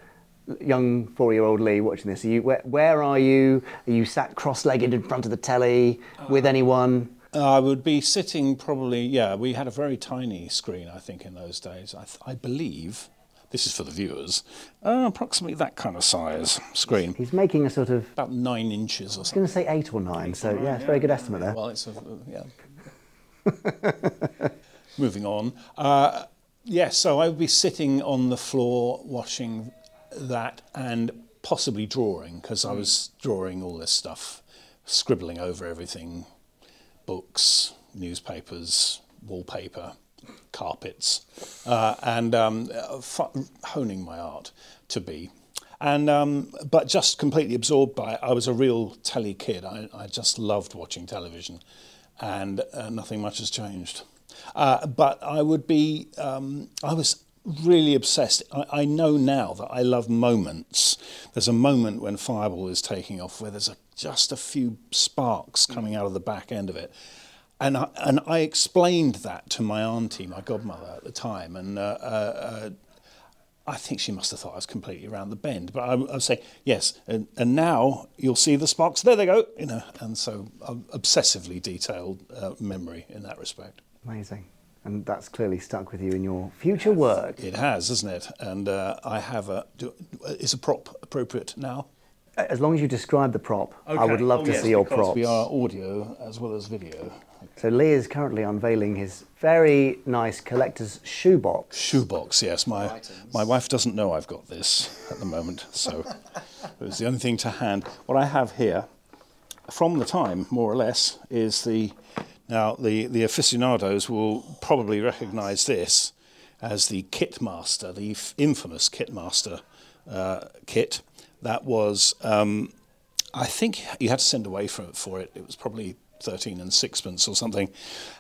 Speaker 1: young four-year-old Lee watching this. Are you, where, where are you? Are you sat cross-legged in front of the telly with anyone?
Speaker 2: I would be sitting probably, yeah, we had a very tiny screen, I think, in those days. I, th- I believe, this is for the viewers, uh, approximately that kind of size screen.
Speaker 1: He's making a sort of.
Speaker 2: About nine inches or
Speaker 1: I was going to say eight or nine. So yeah, it's a very good estimate there.
Speaker 2: Well, it's a, yeah. [laughs] Moving on. Uh, yes, so I would be sitting on the floor watching that and possibly drawing because I was drawing all this stuff, scribbling over everything books, newspapers, wallpaper, carpets, uh, and um, f- honing my art to be. And um, but just completely absorbed by it. I was a real telly kid. I, I just loved watching television, and uh, nothing much has changed. Uh, but I would be. Um, I was really obsessed. I, I know now that I love moments. There's a moment when Fireball is taking off where there's a, just a few sparks coming out of the back end of it. And I, and I explained that to my auntie, my godmother at the time, and uh, uh, uh, I think she must have thought I was completely around the bend. But I, I would say, yes, and, and now you'll see the sparks. There they go. You know, and so um, obsessively detailed uh, memory in that respect.
Speaker 1: Amazing. And that's clearly stuck with you in your future work.
Speaker 2: It has, isn't it? And uh, I have a. Do, is a prop appropriate now?
Speaker 1: As long as you describe the prop, I would love
Speaker 2: Oh,
Speaker 1: to
Speaker 2: yes,
Speaker 1: see your
Speaker 2: because
Speaker 1: props.
Speaker 2: We are audio as well as video.
Speaker 1: So Lee is currently unveiling his very nice collector's shoebox.
Speaker 2: Shoebox, yes. My my wife doesn't know I've got this at the moment, so [laughs] it was the only thing to hand. What I have here, from the time more or less, is the now the the aficionados will probably recognise this as the Kitmaster, the f- infamous Kitmaster uh, kit that was. Um, I think you had to send away for, for it. It was probably 13 and sixpence or something.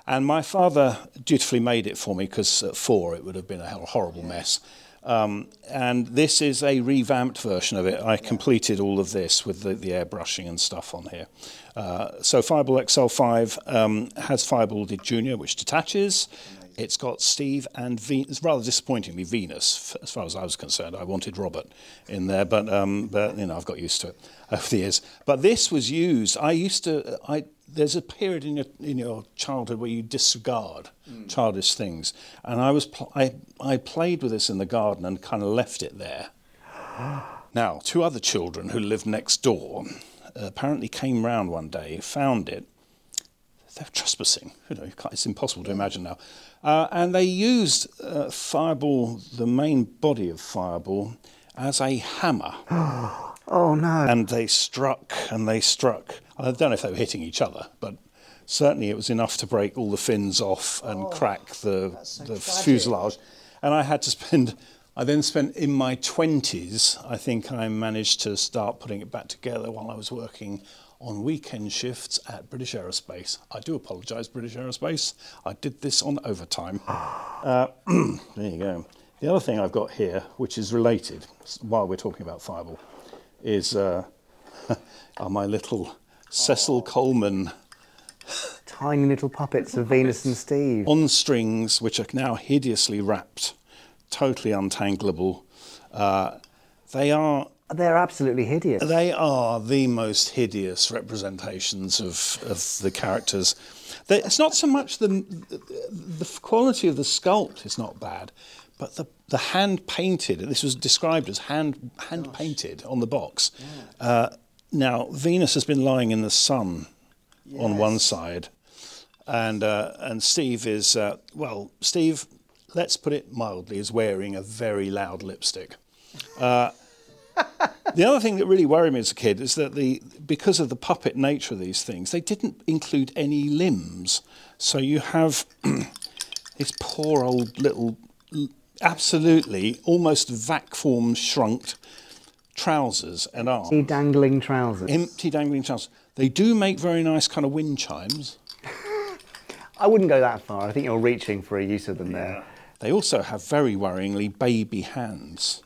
Speaker 2: And my father dutifully made it for me because at four it would have been a hor- horrible mess. Um, and this is a revamped version of it. I completed all of this with the, the airbrushing and stuff on here. Uh, so Fireball XL5 um, has Fireball Junior, which detaches. It's got Steve and Venus. Rather disappointingly Venus, as far as I was concerned. I wanted Robert in there, but um, but you know I've got used to it over the years. But this was used. I used to. I there's a period in your in your childhood where you disregard childish things, and I was pl- I I played with this in the garden and kind of left it there. [gasps] Now, two other children who lived next door uh, apparently came round one day, found it. They're trespassing. You know, it's impossible to imagine now. Uh, and they used uh, Fireball, the main body of Fireball, as a hammer. [gasps] [gasps]
Speaker 1: Oh no!
Speaker 2: And they struck and they struck. I don't know if they were hitting each other, but certainly it was enough to break all the fins off and crack the, the fuselage. And I had to spend, I then spent in my 20s, I think I managed to start putting it back together while I was working on weekend shifts at British Aerospace. I do apologise, British Aerospace. I did this on overtime. [sighs] Uh, [clears throat] there you go. The other thing I've got here, which is related, while we're talking about Fireball, is uh, [laughs] are my little Cecil Coleman
Speaker 1: Tiny little puppets of Venus and Steve.
Speaker 2: on strings, which are now hideously wrapped, totally untangleable. Uh, they are
Speaker 1: They're absolutely hideous.
Speaker 2: they are the most hideous representations of, of the characters. They, it's not so much the, the quality of the sculpt is not bad, but the, the hand painted. This was described as hand hand painted on the box. Uh, now Venus has been lying in the sun on one side, and uh, and Steve is uh, well. Steve, let's put it mildly, is wearing a very loud lipstick. [laughs] The other thing that really worried me as a kid is that the because of the puppet nature of these things, they didn't include any limbs. So you have [clears throat] this poor old little, absolutely almost vac form shrunk trousers and arms,
Speaker 1: Empty dangling trousers.
Speaker 2: empty dangling trousers. They do make very nice kind of wind chimes. [laughs]
Speaker 1: I wouldn't go that far. I think you're reaching for a use of them there.
Speaker 2: They also have very worryingly baby hands,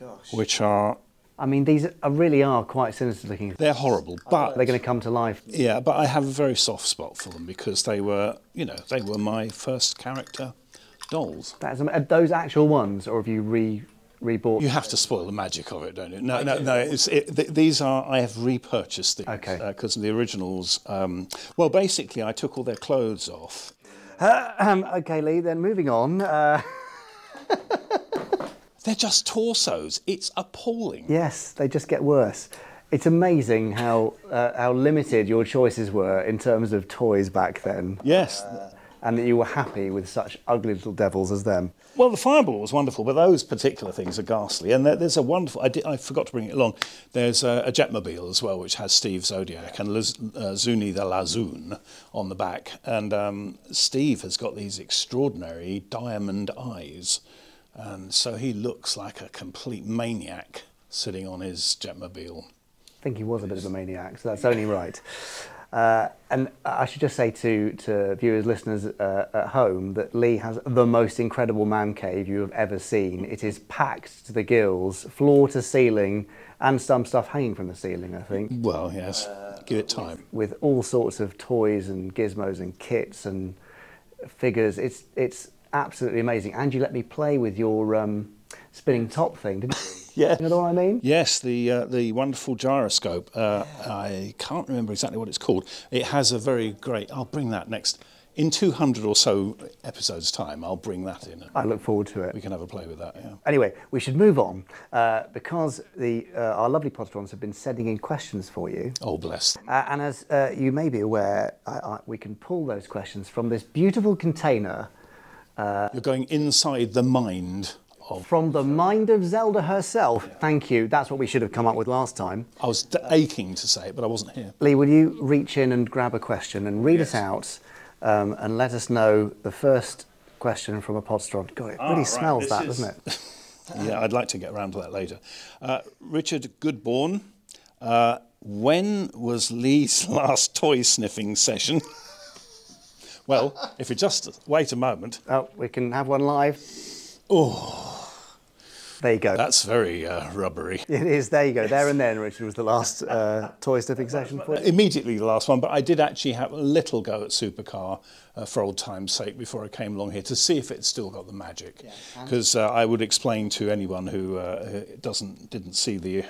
Speaker 2: Gosh. which are
Speaker 1: I mean, these are, really are quite sinister looking.
Speaker 2: they're horrible, but
Speaker 1: They're going to come to life.
Speaker 2: Yeah, but I have a very soft spot for them because they were, you know, they were my first character dolls.
Speaker 1: That's, are those actual ones, or have you re rebought?
Speaker 2: You have to spoil the magic of it, don't you? No, no, no. It's, it, th- these are I have repurchased these
Speaker 1: Okay.
Speaker 2: because the originals. Um, well, basically, I took all their clothes off.
Speaker 1: Um, okay, Lee. Then moving on. Uh, [laughs]
Speaker 2: They're just torsos. It's appalling.
Speaker 1: yes, they just get worse. It's amazing how uh, how limited your choices were in terms of toys back then,
Speaker 2: Yes.
Speaker 1: And that you were happy with such ugly little devils as them.
Speaker 2: Well, the fireball was wonderful, but those particular things are ghastly. And there, there's a wonderful. I, did, I forgot to bring it along. There's a, a jetmobile as well, which has Steve Zodiac and uh, Zoonie the Lazoon on the back. And um, Steve has got these extraordinary diamond eyes, and so he looks like a complete maniac sitting on his jetmobile.
Speaker 1: I think he was a bit of a maniac, so that's only right. Uh, and I should just say to, to viewers, listeners uh, at home, that Lee has the most incredible man cave you have ever seen. It is packed to the gills, floor to ceiling, and some stuff hanging from the ceiling, I think,
Speaker 2: Well, yes, give it time.
Speaker 1: with all sorts of toys and gizmos and kits and figures. It's, it's absolutely amazing. And you let me play with your um, spinning top thing, didn't you?
Speaker 2: Yeah.
Speaker 1: You know what I mean?
Speaker 2: Yes, the uh, the wonderful gyroscope. Uh, I can't remember exactly what it's called. It has a very great. I'll bring that next. in 200 or so episodes' time, I'll bring that in.
Speaker 1: I look forward to it.
Speaker 2: We can have a play with that. Yeah.
Speaker 1: Anyway, we should move on uh, because the, uh, our lovely Podsterons have been sending in questions for you.
Speaker 2: Oh, bless.
Speaker 1: Uh, and as uh, you may be aware, I, I, we can pull those questions from this beautiful container
Speaker 2: You're going inside the mind of.
Speaker 1: from the mind of Zelda herself. Thank you. That's what we should have come up with last time.
Speaker 2: I was d- aching to say it, but I wasn't here.
Speaker 1: Lee, will you reach in and grab a question and read it out um, and let us know the first question from a Podsteron? God, it really
Speaker 2: right,
Speaker 1: smells
Speaker 2: this
Speaker 1: that,
Speaker 2: is-
Speaker 1: doesn't it? [laughs]
Speaker 2: Yeah, I'd like to get around to that later. Uh, Richard Goodborn, uh, when was Lee's [laughs] last toy sniffing session? [laughs] well, if you just wait a moment,
Speaker 1: Oh, we can have one live. Oh. There you go.
Speaker 2: that's very uh, rubbery. [laughs]
Speaker 1: It is. There you go. There and then, Richard was the last uh, toy sniffing session for you.
Speaker 2: Immediately the last one, but I did actually have a little go at Supercar uh, for old time's sake before I came along here to see if it still got the magic. Because uh, I would explain to anyone who uh, who doesn't didn't see the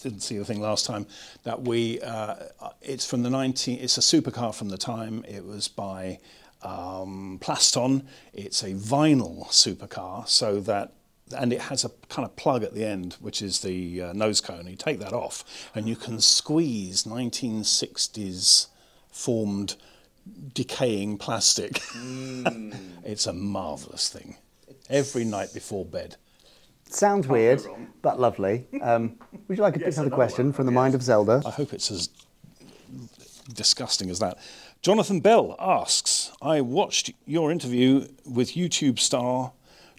Speaker 2: didn't see the thing last time that we uh, it's from the 19 it's a supercar from the time it was by um, Plaston it's a vinyl supercar so that and it has a kind of plug at the end, which is the uh, nose cone. You take that off, and you can squeeze 1960s formed decaying plastic. [laughs] it's a marvelous thing. Every night before bed.
Speaker 1: Sounds weird, but lovely. Um, would you like to pick another question from the mind of Zelda?
Speaker 2: I hope it's as disgusting as that. Jonathan Bell asks I watched your interview with YouTube star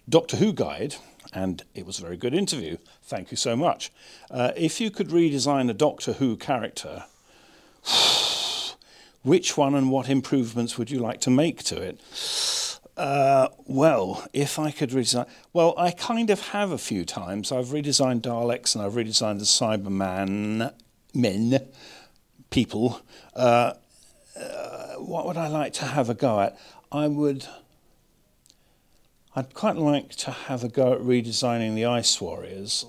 Speaker 2: Doctor Who Guide, and it was a very good interview. Thank you so much. Uh, if you could redesign a Doctor Who character, [sighs] which one and what improvements would you like to make to it? Uh, well, if I could redesign, well, I kind of have a few times. I've redesigned Daleks and I've redesigned the Cyberman men, people. Uh, uh, what would I like to have a go at? I would. I'd quite like to have a go at redesigning the Ice Warriors,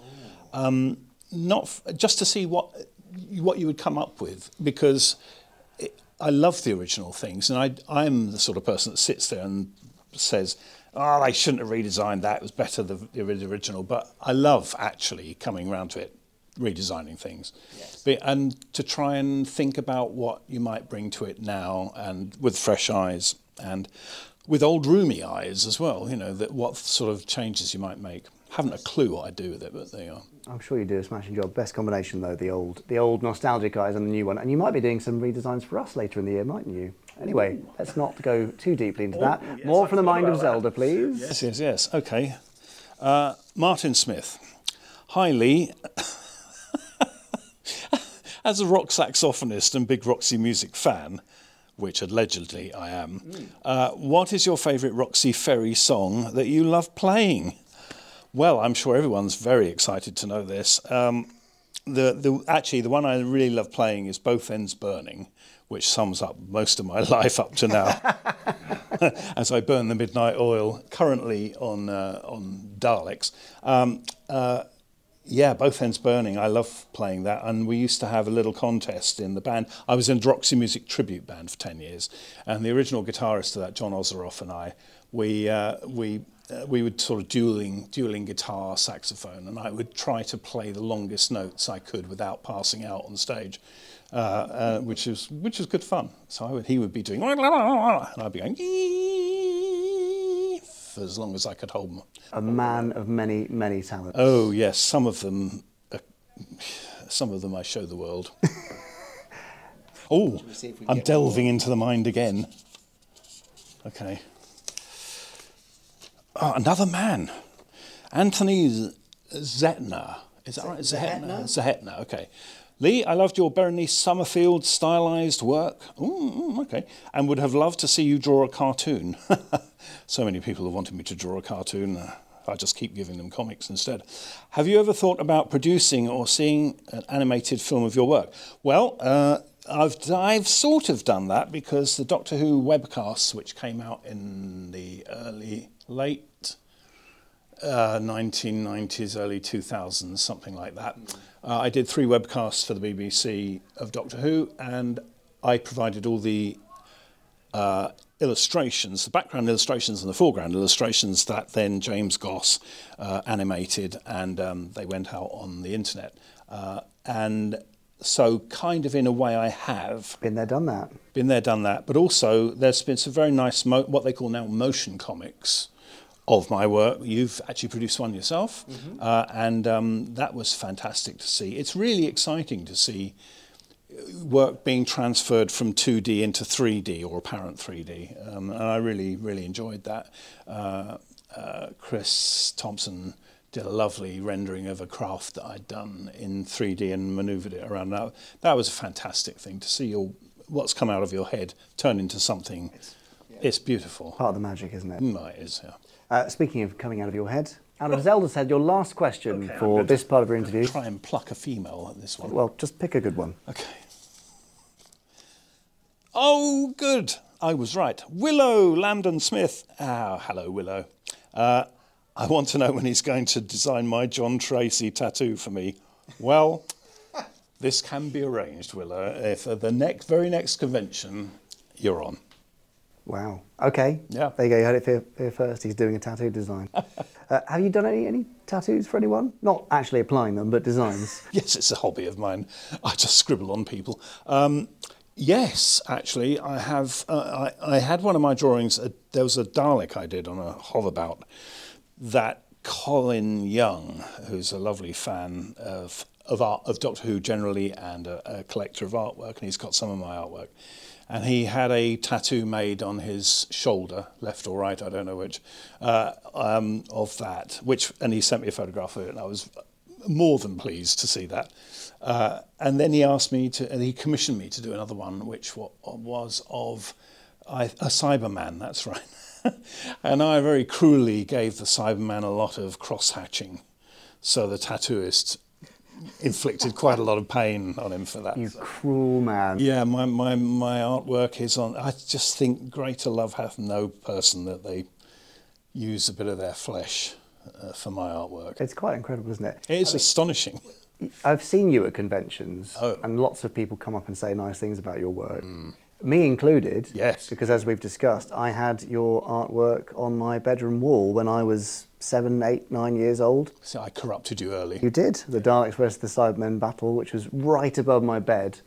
Speaker 2: um, not f- just to see what what you would come up with because it, I love the original things, and I, I'm the sort of person that sits there and says, "Oh, they shouldn't have redesigned that. It was better the, the original." But I love actually coming around to it, redesigning things, Be- and to try and think about what you might bring to it now, and with fresh eyes, and with old roomy eyes as well. You know that what sort of changes you might make. Haven't a clue what I do with it, but there you are.
Speaker 1: I'm sure you do a smashing job. Best combination though, the old, the old nostalgic eyes and the new one. And you might be doing some redesigns for us later in the year, mightn't you? Anyway, let's not go too deeply into that. More from the mind of Zelda, please.
Speaker 2: Yes, yes, yes. Okay. Uh, Martin Smith. Hi, Lee. [laughs] As a rock saxophonist and big Roxy music fan, which allegedly I am, uh, what is your favourite Roxy Ferry song that you love playing? Well, I'm sure everyone's very excited to know this. Um, the, the, actually, the one I really love playing is Both Ends Burning, which sums up most of my [laughs] life up to now. [laughs] as I burn the midnight oil, currently on uh, on Daleks. Um, uh, yeah, both ends burning. I love playing that, and we used to have a little contest in the band. I was in Droxy Music tribute band for ten years, and the original guitarist of that, John Ozeroff, and I, we uh, we. Uh, we would sort of dueling, dueling guitar, saxophone, and I would try to play the longest notes I could without passing out on stage, uh, uh, which was which was good fun. So I would, he would be doing, and I'd be going for as long as I could hold them.
Speaker 1: A man of many, many talents.
Speaker 2: Oh yes, some of them, uh, some of them I show the world. [laughs] oh, I'm delving into the mind again. Okay. Oh, another man, Anthony Z- Zetner. Is that right? Zehetner. Zehetner. Okay. Lee, I loved your Bernice Summerfield stylized work. Ooh, okay. And would have loved to see you draw a cartoon. [laughs] so many people have wanted me to draw a cartoon. Uh, I just keep giving them comics instead. Have you ever thought about producing or seeing an animated film of your work? Well, uh, I've, I've sort of done that because the Doctor Who webcasts, which came out in the early, late uh, 1990s, early 2000s, something like that. Uh, I did three webcasts for the BBC of Doctor Who, and I provided all the uh, illustrations, the background illustrations and the foreground illustrations that then James Goss uh, animated and um, they went out on the internet. Uh, and so, kind of in a way, I have
Speaker 1: Been there, done that.
Speaker 2: been there, done that. But also, there's been some very nice, mo- what they call now motion comics of my work. You've actually produced one yourself, uh, and um, that was fantastic to see. It's really exciting to see work being transferred from 2D into 3D or apparent 3D, um, and I really, really enjoyed that. Uh, uh, Chris Thompson did a lovely rendering of a craft that I'd done in 3D and manoeuvred it around. That, that was a fantastic thing to see your what's come out of your head turn into something. It's, beautiful.
Speaker 1: Part of the magic, isn't it?
Speaker 2: Mm, it is, yeah.
Speaker 1: Uh, speaking of coming out of your head, out of Zelda's head, your last question
Speaker 2: Okay,
Speaker 1: for this part of your interview.
Speaker 2: Try and pluck a female at this one.
Speaker 1: Well, just pick a good one.
Speaker 2: Okay. Oh, good. I was right. Willow Lambden Smith. Ah, hello, Willow. Uh, I want to know when he's going to design my John Tracy tattoo for me. Well, this can be arranged, Willow. If at the next, very next convention, you're on.
Speaker 1: Wow. Okay.
Speaker 2: Yeah.
Speaker 1: There you go. You heard it here, here first. He's doing a tattoo design. [laughs] uh, have you done any, any tattoos for anyone? Not actually applying them, but designs. [laughs]
Speaker 2: Yes, it's a hobby of mine. I just scribble on people. Um, yes, actually, I have. Uh, I, I had one of my drawings. Uh, there was a Dalek I did on a hoverbout that Colin Young, who's a lovely fan of of art of Doctor Who generally and a, a collector of artwork, and he's got some of my artwork. And he had a tattoo made on his shoulder, left or right, I don't know which, uh, um, of that. Which, and he sent me a photograph of it, and I was more than pleased to see that. Uh, and then he asked me to, and he commissioned me to do another one, which was of a Cyberman, that's right. [laughs] and I very cruelly gave the Cyberman a lot of cross hatching. So the tattooist inflicted quite a lot of pain on him for that.
Speaker 1: You cruel man.
Speaker 2: Yeah, my, my, my artwork is on. I just think greater love hath no person that they use a bit of their flesh uh, for my artwork.
Speaker 1: It's quite incredible, isn't it?
Speaker 2: It is astonishing.
Speaker 1: I've seen you at conventions,
Speaker 2: Oh.
Speaker 1: and lots of people come up and say nice things about your work. Me included.
Speaker 2: Yes.
Speaker 1: Because as we've discussed, I had your artwork on my bedroom wall when I was seven, eight, nine years old.
Speaker 2: So I corrupted you early.
Speaker 1: You did the Daleks versus the Cybermen battle, which was right above my bed.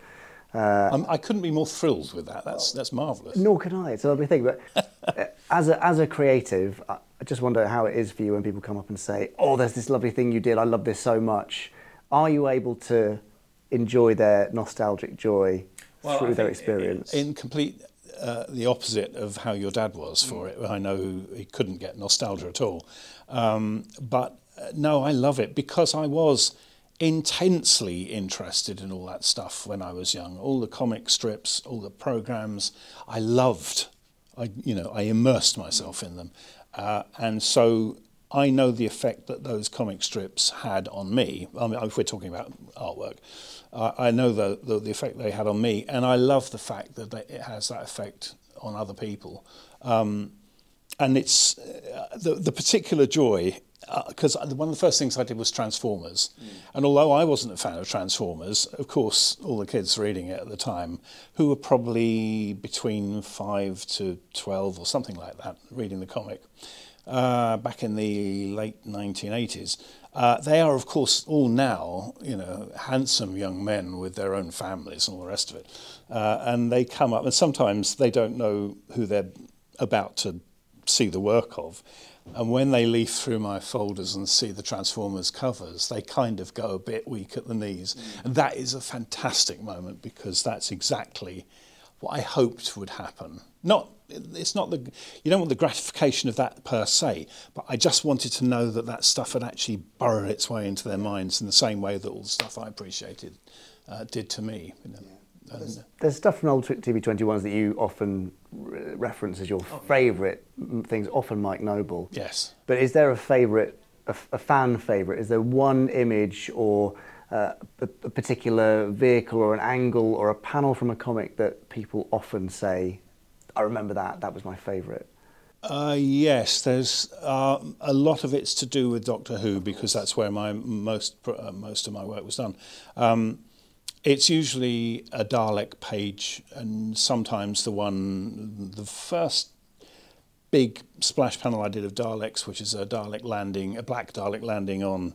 Speaker 1: Uh,
Speaker 2: Um, I couldn't be more thrilled with that. That's that's marvellous.
Speaker 1: nor can I. It's a lovely thing. But [laughs] uh, as a as a creative, I just wonder how it is for you when people come up and say, "Oh, there's this lovely thing you did. I love this so much." Are you able to enjoy their nostalgic joy through
Speaker 2: I
Speaker 1: their experience?
Speaker 2: In complete uh, the opposite of how your dad was for it. I know he couldn't get nostalgia at all. Um, but uh, no, I love it because I was intensely interested in all that stuff when I was young. All the comic strips, all the programs, I loved. I, you know, I immersed myself in them, uh, and so I know the effect that those comic strips had on me. I mean, if we're talking about artwork, uh, I know the, the the effect they had on me, and I love the fact that they, it has that effect on other people. Um, and it's uh, the the particular joy because one of the first things I did was Transformers, and although I wasn't a fan of Transformers, of course all the kids reading it at the time, who were probably between five to twelve or something like that, reading the comic, uh, back in the late 1980s. Uh, they are, of course, all now, you know, handsome young men with their own families and all the rest of it. Uh, and they come up, and sometimes they don't know who they're about to see the work of. And when they leaf through my folders and see the Transformers covers, they kind of go a bit weak at the knees. And that is a fantastic moment because that's exactly what I hoped would happen. Not, it's not the, you don't want the gratification of that per se, but I just wanted to know that that stuff had actually burrowed its way into their minds in the same way that all the stuff I appreciated uh, did to me. You know. And,
Speaker 1: There's stuff from old TV21s that you often re- reference as your favourite things, often Mike Noble.
Speaker 2: yes.
Speaker 1: But is there a favourite, a fan favourite? Is there one image or uh, a, a particular vehicle or an angle or a panel from a comic that people often say, I remember that, that was my favourite?
Speaker 2: Uh, yes, there's uh, a lot of it's to do with Doctor Who because that's where my most uh, most of my work was done. Um, It's usually a Dalek page, and sometimes the one, the first big splash panel I did of Daleks, which is a Dalek landing, a black Dalek landing on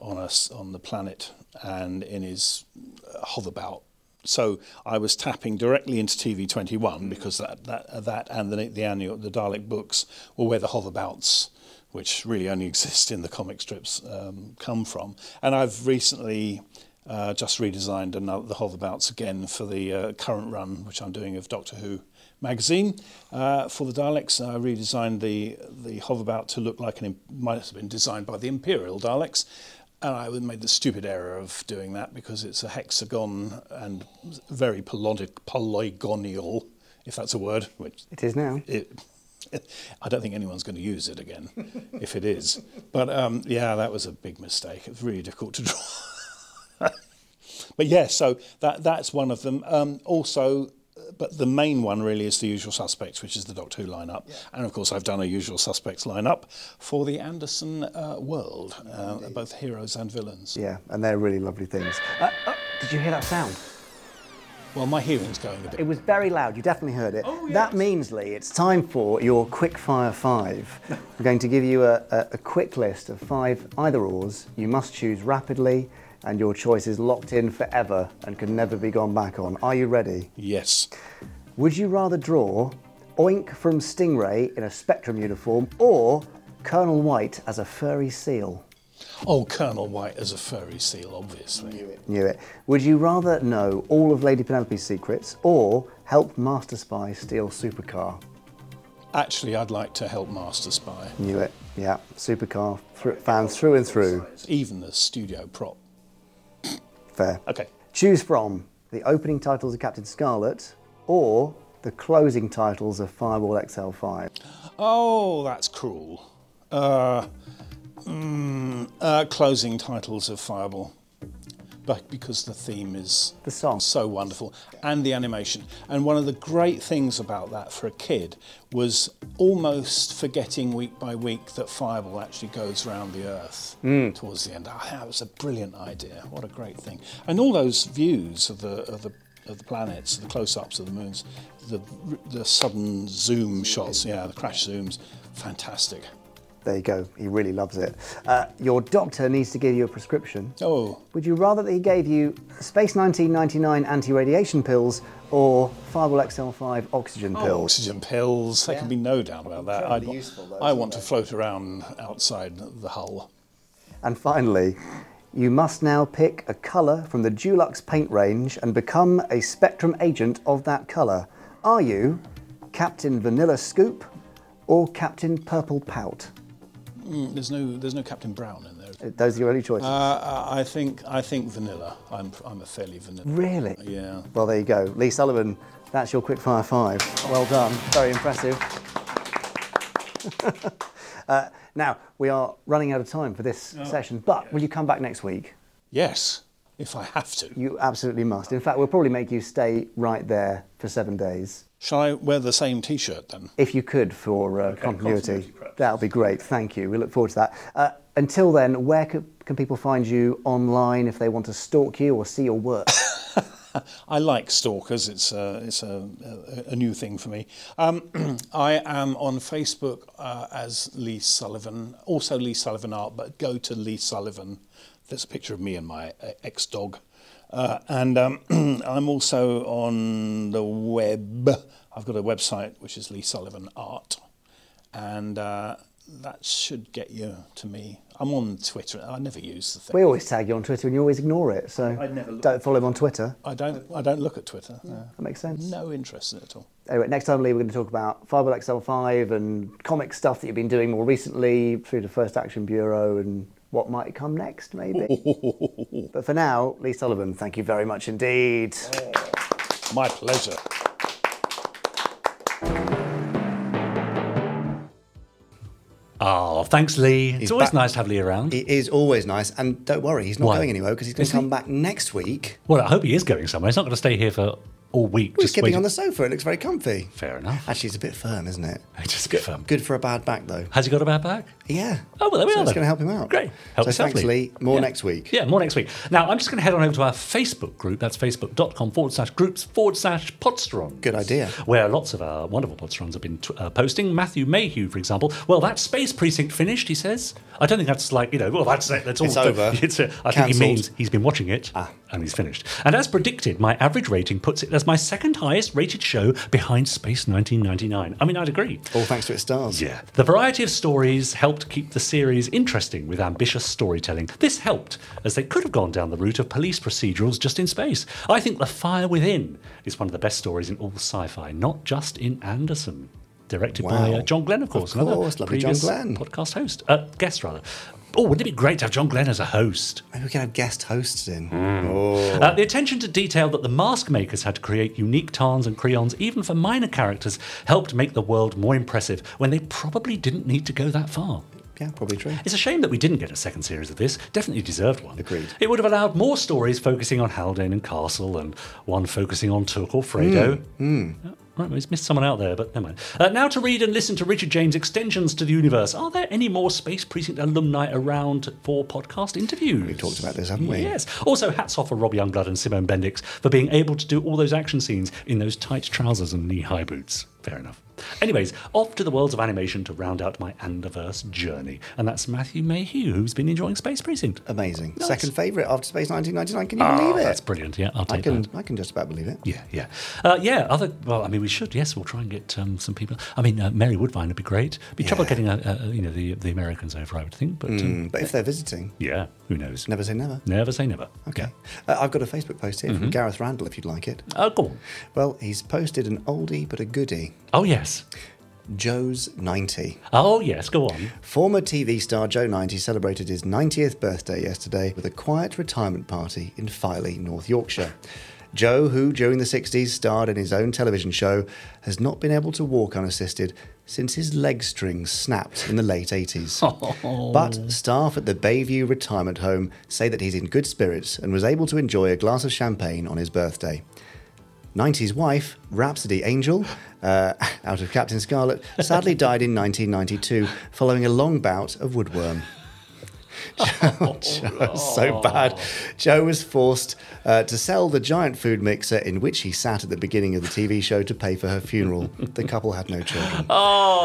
Speaker 2: on us on the planet and in his hoverbout. So I was tapping directly into TV21 because that that that and the the annual the Dalek books were where the hoverbouts, which really only [laughs] exist in the comic strips, um, come from. And I've recently. Uh, just redesigned another, the hoverbouts again for the uh, current run, which I'm doing of Doctor Who magazine. Uh, for the Daleks, I redesigned the the hoverbout to look like an im- might have been designed by the Imperial Daleks, and I made the stupid error of doing that because it's a hexagon and very polygon- polygonial, if that's a word, which
Speaker 1: It is now.
Speaker 2: it, [laughs] I don't think anyone's going to use it again, if it is. But um, yeah, that was a big mistake. It was really difficult to [laughs] draw. [laughs] but yeah, so that that's one of them. Um, also, but the main one really is the usual suspects, which is the Doctor Who lineup. And of course, I've done a usual suspects lineup for the Anderson uh, world, uh, both heroes and villains.
Speaker 1: Yeah, and they're really lovely things. Uh, uh, did you hear that sound?
Speaker 2: Well, my hearing's going a bit.
Speaker 1: It was very loud. You definitely heard it. That means, Lee, it's time for your quick fire five. [laughs] I'm going to give you a, a, a quick list of five either ors. You must choose rapidly, and your choice is locked in forever and can never be gone back on. Are you ready?
Speaker 2: Yes.
Speaker 1: Would you rather draw Oink from Stingray in a Spectrum uniform or Colonel White as a furry seal?
Speaker 2: Oh, Colonel White as a furry seal, obviously.
Speaker 1: Knew it. Knew it. Would you rather know all of Lady Penelope's secrets or help Master Spy steal Supercar?
Speaker 2: Actually, I'd like to help Master Spy.
Speaker 1: Knew it. Yeah, Supercar thr fan through and through.
Speaker 2: Even the studio prop.
Speaker 1: Fair.
Speaker 2: Okay.
Speaker 1: Choose from the opening titles of Captain Scarlet or the closing titles of Fireball XL5.
Speaker 2: Oh, that's cruel. Uh, mm, uh, closing titles of Fireball. But because the theme is
Speaker 1: The song.
Speaker 2: so wonderful and the animation. And one of the great things about that for a kid was almost forgetting week by week that Fireball actually goes around the earth hmm. towards the end. Oh, that was a brilliant idea. What a great thing. And all those views of the of the of the planets, the close-ups of the moons, the the sudden zoom shots, yeah, the crash zooms, fantastic.
Speaker 1: There you go. He really loves it. Uh, your doctor needs to give you a prescription.
Speaker 2: Oh,
Speaker 1: Would you rather that he gave you Space 1999 anti-radiation pills or Fireball XL5 oxygen pills?
Speaker 2: Oh, oxygen pills. There can be no doubt about that. I'd
Speaker 1: useful, though,
Speaker 2: I
Speaker 1: isn't
Speaker 2: want to float around outside the hull.
Speaker 1: And finally, you must now pick a colour from the Dulux paint range and become a Spectrum agent of that colour. Are you Captain Vanilla Scoop or Captain Purple Pout?
Speaker 2: Mm, There's no, there's no Captain Brown in there.
Speaker 1: Those are your only choices.
Speaker 2: Uh, I think, I think vanilla. I'm, I'm a fairly vanilla.
Speaker 1: really?
Speaker 2: Yeah.
Speaker 1: Well, there you go. Lee Sullivan, that's your quickfire five. Well done. Very impressive. [laughs] uh, now, we are running out of time for this
Speaker 2: Oh,
Speaker 1: session, but will you come back next week?
Speaker 2: Yes, if I have to.
Speaker 1: You absolutely must. In fact, we'll probably make you stay right there for seven days.
Speaker 2: Shall I wear the same T-shirt then?
Speaker 1: If you could, for uh, continuity,
Speaker 2: continuity,
Speaker 1: that would be great. Thank you. We look forward to that. Uh, until then, where can, can people find you online if they want to stalk you or see your work? [laughs]
Speaker 2: I like stalkers. It's a, it's a, a, a new thing for me. Um, [clears throat] I am on Facebook uh, as Lee Sullivan, also Lee Sullivan Art, but go to Lee Sullivan. There's a picture of me and my uh, ex-dog. Uh, and um, [clears throat] I'm also on the web. I've got a website which is Lee Sullivan Art, and uh, that should get you to me. I'm on Twitter. I never use the thing.
Speaker 1: we always tag you on Twitter and you always ignore it, so
Speaker 2: never look.
Speaker 1: don't follow him on Twitter.
Speaker 2: I don't. I don't look at Twitter. no.
Speaker 1: That makes sense.
Speaker 2: No interest in it at all.
Speaker 1: Anyway, next time, Lee, we're going to talk about Fireball XL5 and comic stuff that you've been doing more recently through the First Action Bureau and what might come next, maybe. [laughs] but for now, Lee Sullivan, thank you very much indeed.
Speaker 2: My pleasure.
Speaker 6: Oh, thanks, Lee. It's always
Speaker 1: back.
Speaker 6: nice to have Lee around.
Speaker 1: It is always nice, and don't worry, he's not
Speaker 6: Why?
Speaker 1: going anywhere because he's going
Speaker 6: Is
Speaker 1: to
Speaker 6: he?
Speaker 1: come back next week.
Speaker 6: Well, I hope he is going somewhere. He's not going to stay here for all week.
Speaker 1: We're
Speaker 6: just waiting.
Speaker 1: on the sofa. It looks very comfy.
Speaker 6: Fair enough.
Speaker 1: Actually, it's a bit firm, isn't it?
Speaker 6: It's Just a bit firm.
Speaker 1: Good for a bad back, though.
Speaker 6: Has he got a bad back?
Speaker 1: Yeah.
Speaker 6: Oh, well, there we
Speaker 1: so
Speaker 6: are
Speaker 1: It's going to help him out.
Speaker 6: Great. Help
Speaker 1: so thanks,
Speaker 6: Lee.
Speaker 1: More
Speaker 6: Yeah.
Speaker 1: next week.
Speaker 6: Yeah, more next week. Now, I'm just going to head on over to our Facebook group. That's facebook.com forward slash groups forward slash podsteron.
Speaker 1: Good idea.
Speaker 6: Where lots of our wonderful podsterons have been t- uh, posting. Matthew Mayhew, for example. Well, that Space Precinct finished, he says. I don't think that's like, you know, well, that's it. That's all.
Speaker 1: It's over. [laughs]
Speaker 6: It's, uh, I think he means he's been watching it and he's finished. And as predicted, my average rating puts it as my second highest rated show behind Space 1999. I mean, I'd agree.
Speaker 1: All thanks to its stars.
Speaker 6: Yeah. The variety of stories helped keep the series interesting with ambitious storytelling. This helped, as they could have gone down the route of police procedurals just in space. I think The Fire Within is one of the best stories in all sci fi, not just in Anderson. Directed by uh, John Glen, of course,
Speaker 1: Of
Speaker 6: another
Speaker 1: course, lovely John
Speaker 6: previous
Speaker 1: Glen.
Speaker 6: podcast host, uh, guest rather. Oh, wouldn't it be great to have John Glen as a host?
Speaker 1: Maybe we can have guest hosts in.
Speaker 6: Hmm.
Speaker 1: Oh.
Speaker 6: Uh, the attention to detail that the mask makers had to create unique tarns and creons, even for minor characters, helped make the world more impressive when they probably didn't need to go that far.
Speaker 1: Yeah, probably true.
Speaker 6: It's a shame that we didn't get a second series of this. Definitely deserved one.
Speaker 1: Agreed.
Speaker 6: It would have allowed more stories focusing on Haldane and Castle and one focusing on Took or Fredo.
Speaker 1: Hmm,
Speaker 6: Yeah, Right, we've missed someone out there, but never mind. Uh, now to read and listen to Richard James' extensions to the universe. Are there any more Space Precinct alumni around for podcast interviews?
Speaker 1: We've talked about this, haven't we?
Speaker 6: Yes. Also, hats off for Rob Youngblood and Simone Bendix for being able to do all those action scenes in those tight trousers and knee-high boots. Fair enough. Anyways, off to the worlds of animation to round out my Anderverse journey. And that's Matthew Mayhew, who's been enjoying Space Precinct.
Speaker 1: Amazing.
Speaker 6: Nice.
Speaker 1: Second favourite after Space 1999. Can you
Speaker 6: Oh,
Speaker 1: believe it?
Speaker 6: That's brilliant. Yeah, I'll
Speaker 1: I
Speaker 6: take
Speaker 1: can,
Speaker 6: that.
Speaker 1: I can just about believe it.
Speaker 6: Yeah, yeah, uh, yeah. Other, well, I mean, we should. Yes, we'll try and get um, some people. I mean, uh, Mary Woodvine would be great. Be trouble getting, uh, uh, you know, the the Americans over, I would think. But um,
Speaker 1: Mm, but if they're visiting,
Speaker 6: yeah, who knows?
Speaker 1: never say never.
Speaker 6: Never say never.
Speaker 1: Okay. Uh, I've got a Facebook post here
Speaker 6: Mm-hmm.
Speaker 1: from Gareth Randall if you'd like it.
Speaker 6: Oh, go on.
Speaker 1: Well, he's posted an oldie but a goodie.
Speaker 6: Oh yes.
Speaker 1: Joe's 90.
Speaker 6: Oh yes. Go on.
Speaker 1: Former TV star Joe 90 celebrated his 90th birthday yesterday with a quiet retirement party in Filey, North Yorkshire. Joe, who during the 60s starred in his own television show, has not been able to walk unassisted since his leg strings snapped in the late 80s. [laughs] But staff at the Bayview retirement home say that he's in good spirits and was able to enjoy a glass of champagne on his birthday. 90s wife, Rhapsody Angel, uh, [laughs] out of Captain Scarlet, sadly died in 1992 following a long bout of woodworm. Joe, [laughs] [laughs] Joe was so bad. Joe was forced uh, to sell the giant food mixer in which he sat at the beginning of the TV show to pay for her funeral. The couple had no children. [laughs]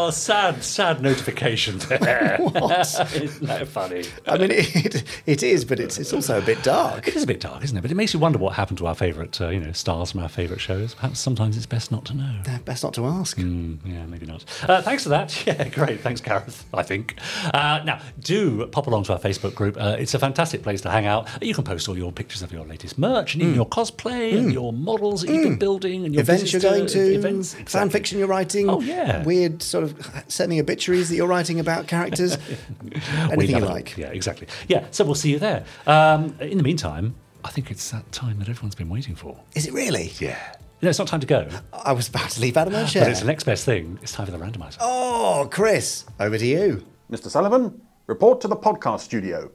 Speaker 6: Oh, sad, sad notification there. Isn't that funny?
Speaker 1: I mean, it, it is, but it's, it's also a bit dark.
Speaker 6: It is a bit dark, isn't it? But it makes you wonder what happened to our favourite, uh, you know, stars from our favourite shows. Perhaps sometimes it's best not to know.
Speaker 1: Uh, Best not to ask.
Speaker 6: Mm, yeah, maybe not. Uh, thanks for that. Yeah, great. Thanks, Gareth, I think. Uh, now, do pop along to our Facebook group. Uh, it's a fantastic place to hang out. You can post all your pictures of your latest merch and even your cosplay and your models that you've been building and your
Speaker 1: Mm. events you're going to,
Speaker 6: events.
Speaker 1: fan fiction you're writing,
Speaker 6: Oh, yeah.
Speaker 1: weird sort of semi obituaries that you're writing about characters, [laughs] anything you like.
Speaker 6: Yeah, exactly. Yeah, so we'll see you there. Um, in the meantime, I think it's that time that everyone's been waiting for.
Speaker 1: Is it really?
Speaker 6: Yeah. No, it's not time to go,
Speaker 1: I was about to leave out of my
Speaker 6: but it's the next best thing. It's time for the randomizer.
Speaker 1: Oh, Chris, over to you.
Speaker 9: Mr. Sullivan, report to the podcast studio.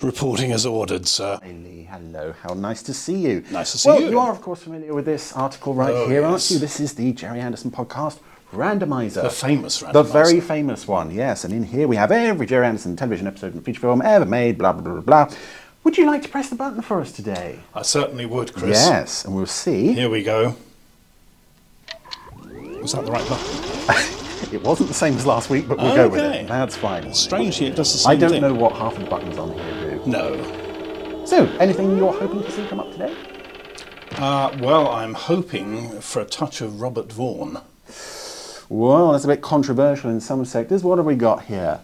Speaker 2: Reporting as ordered, sir.
Speaker 9: Hello. How nice to see you.
Speaker 2: Nice to see
Speaker 9: well,
Speaker 2: you.
Speaker 9: you are, of course, familiar with this article right
Speaker 2: Oh,
Speaker 9: here, aren't you? This is the Gerry Anderson podcast Randomizer.
Speaker 2: The famous
Speaker 9: The very famous one, yes. And in here we have every Gerry Anderson television episode and feature film ever made, blah, blah, blah, blah. Would you like to press the button for us today?
Speaker 2: I certainly would, Chris.
Speaker 9: Yes, and we'll see.
Speaker 2: Here we go. Was that the right button? [laughs]
Speaker 9: It wasn't the same as last week, but we'll go with it. That's fine.
Speaker 2: Strangely, it does the same
Speaker 9: I don't
Speaker 2: thing.
Speaker 9: know what half of the buttons on here do.
Speaker 2: No.
Speaker 9: So, anything you're hoping to see come up today?
Speaker 2: Uh, well, I'm hoping for a touch of Robert Vaughn.
Speaker 9: Well, that's a bit controversial in some sectors. What have we got here?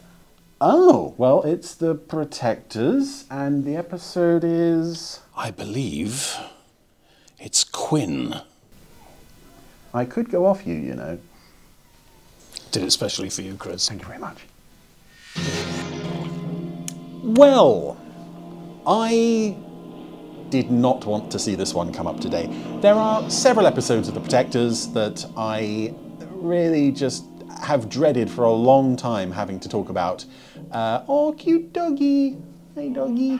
Speaker 9: Oh, well, it's the Protectors, and the episode is.
Speaker 2: I believe it's Quinn.
Speaker 9: I could go off you, you know.
Speaker 2: Did it specially for you, Chris.
Speaker 9: Thank you very much. Well, I did not want to see this one come up today. There are several episodes of The Protectors that I really just have dreaded for a long time having to talk about. Uh, oh, cute doggy. Hey, doggy.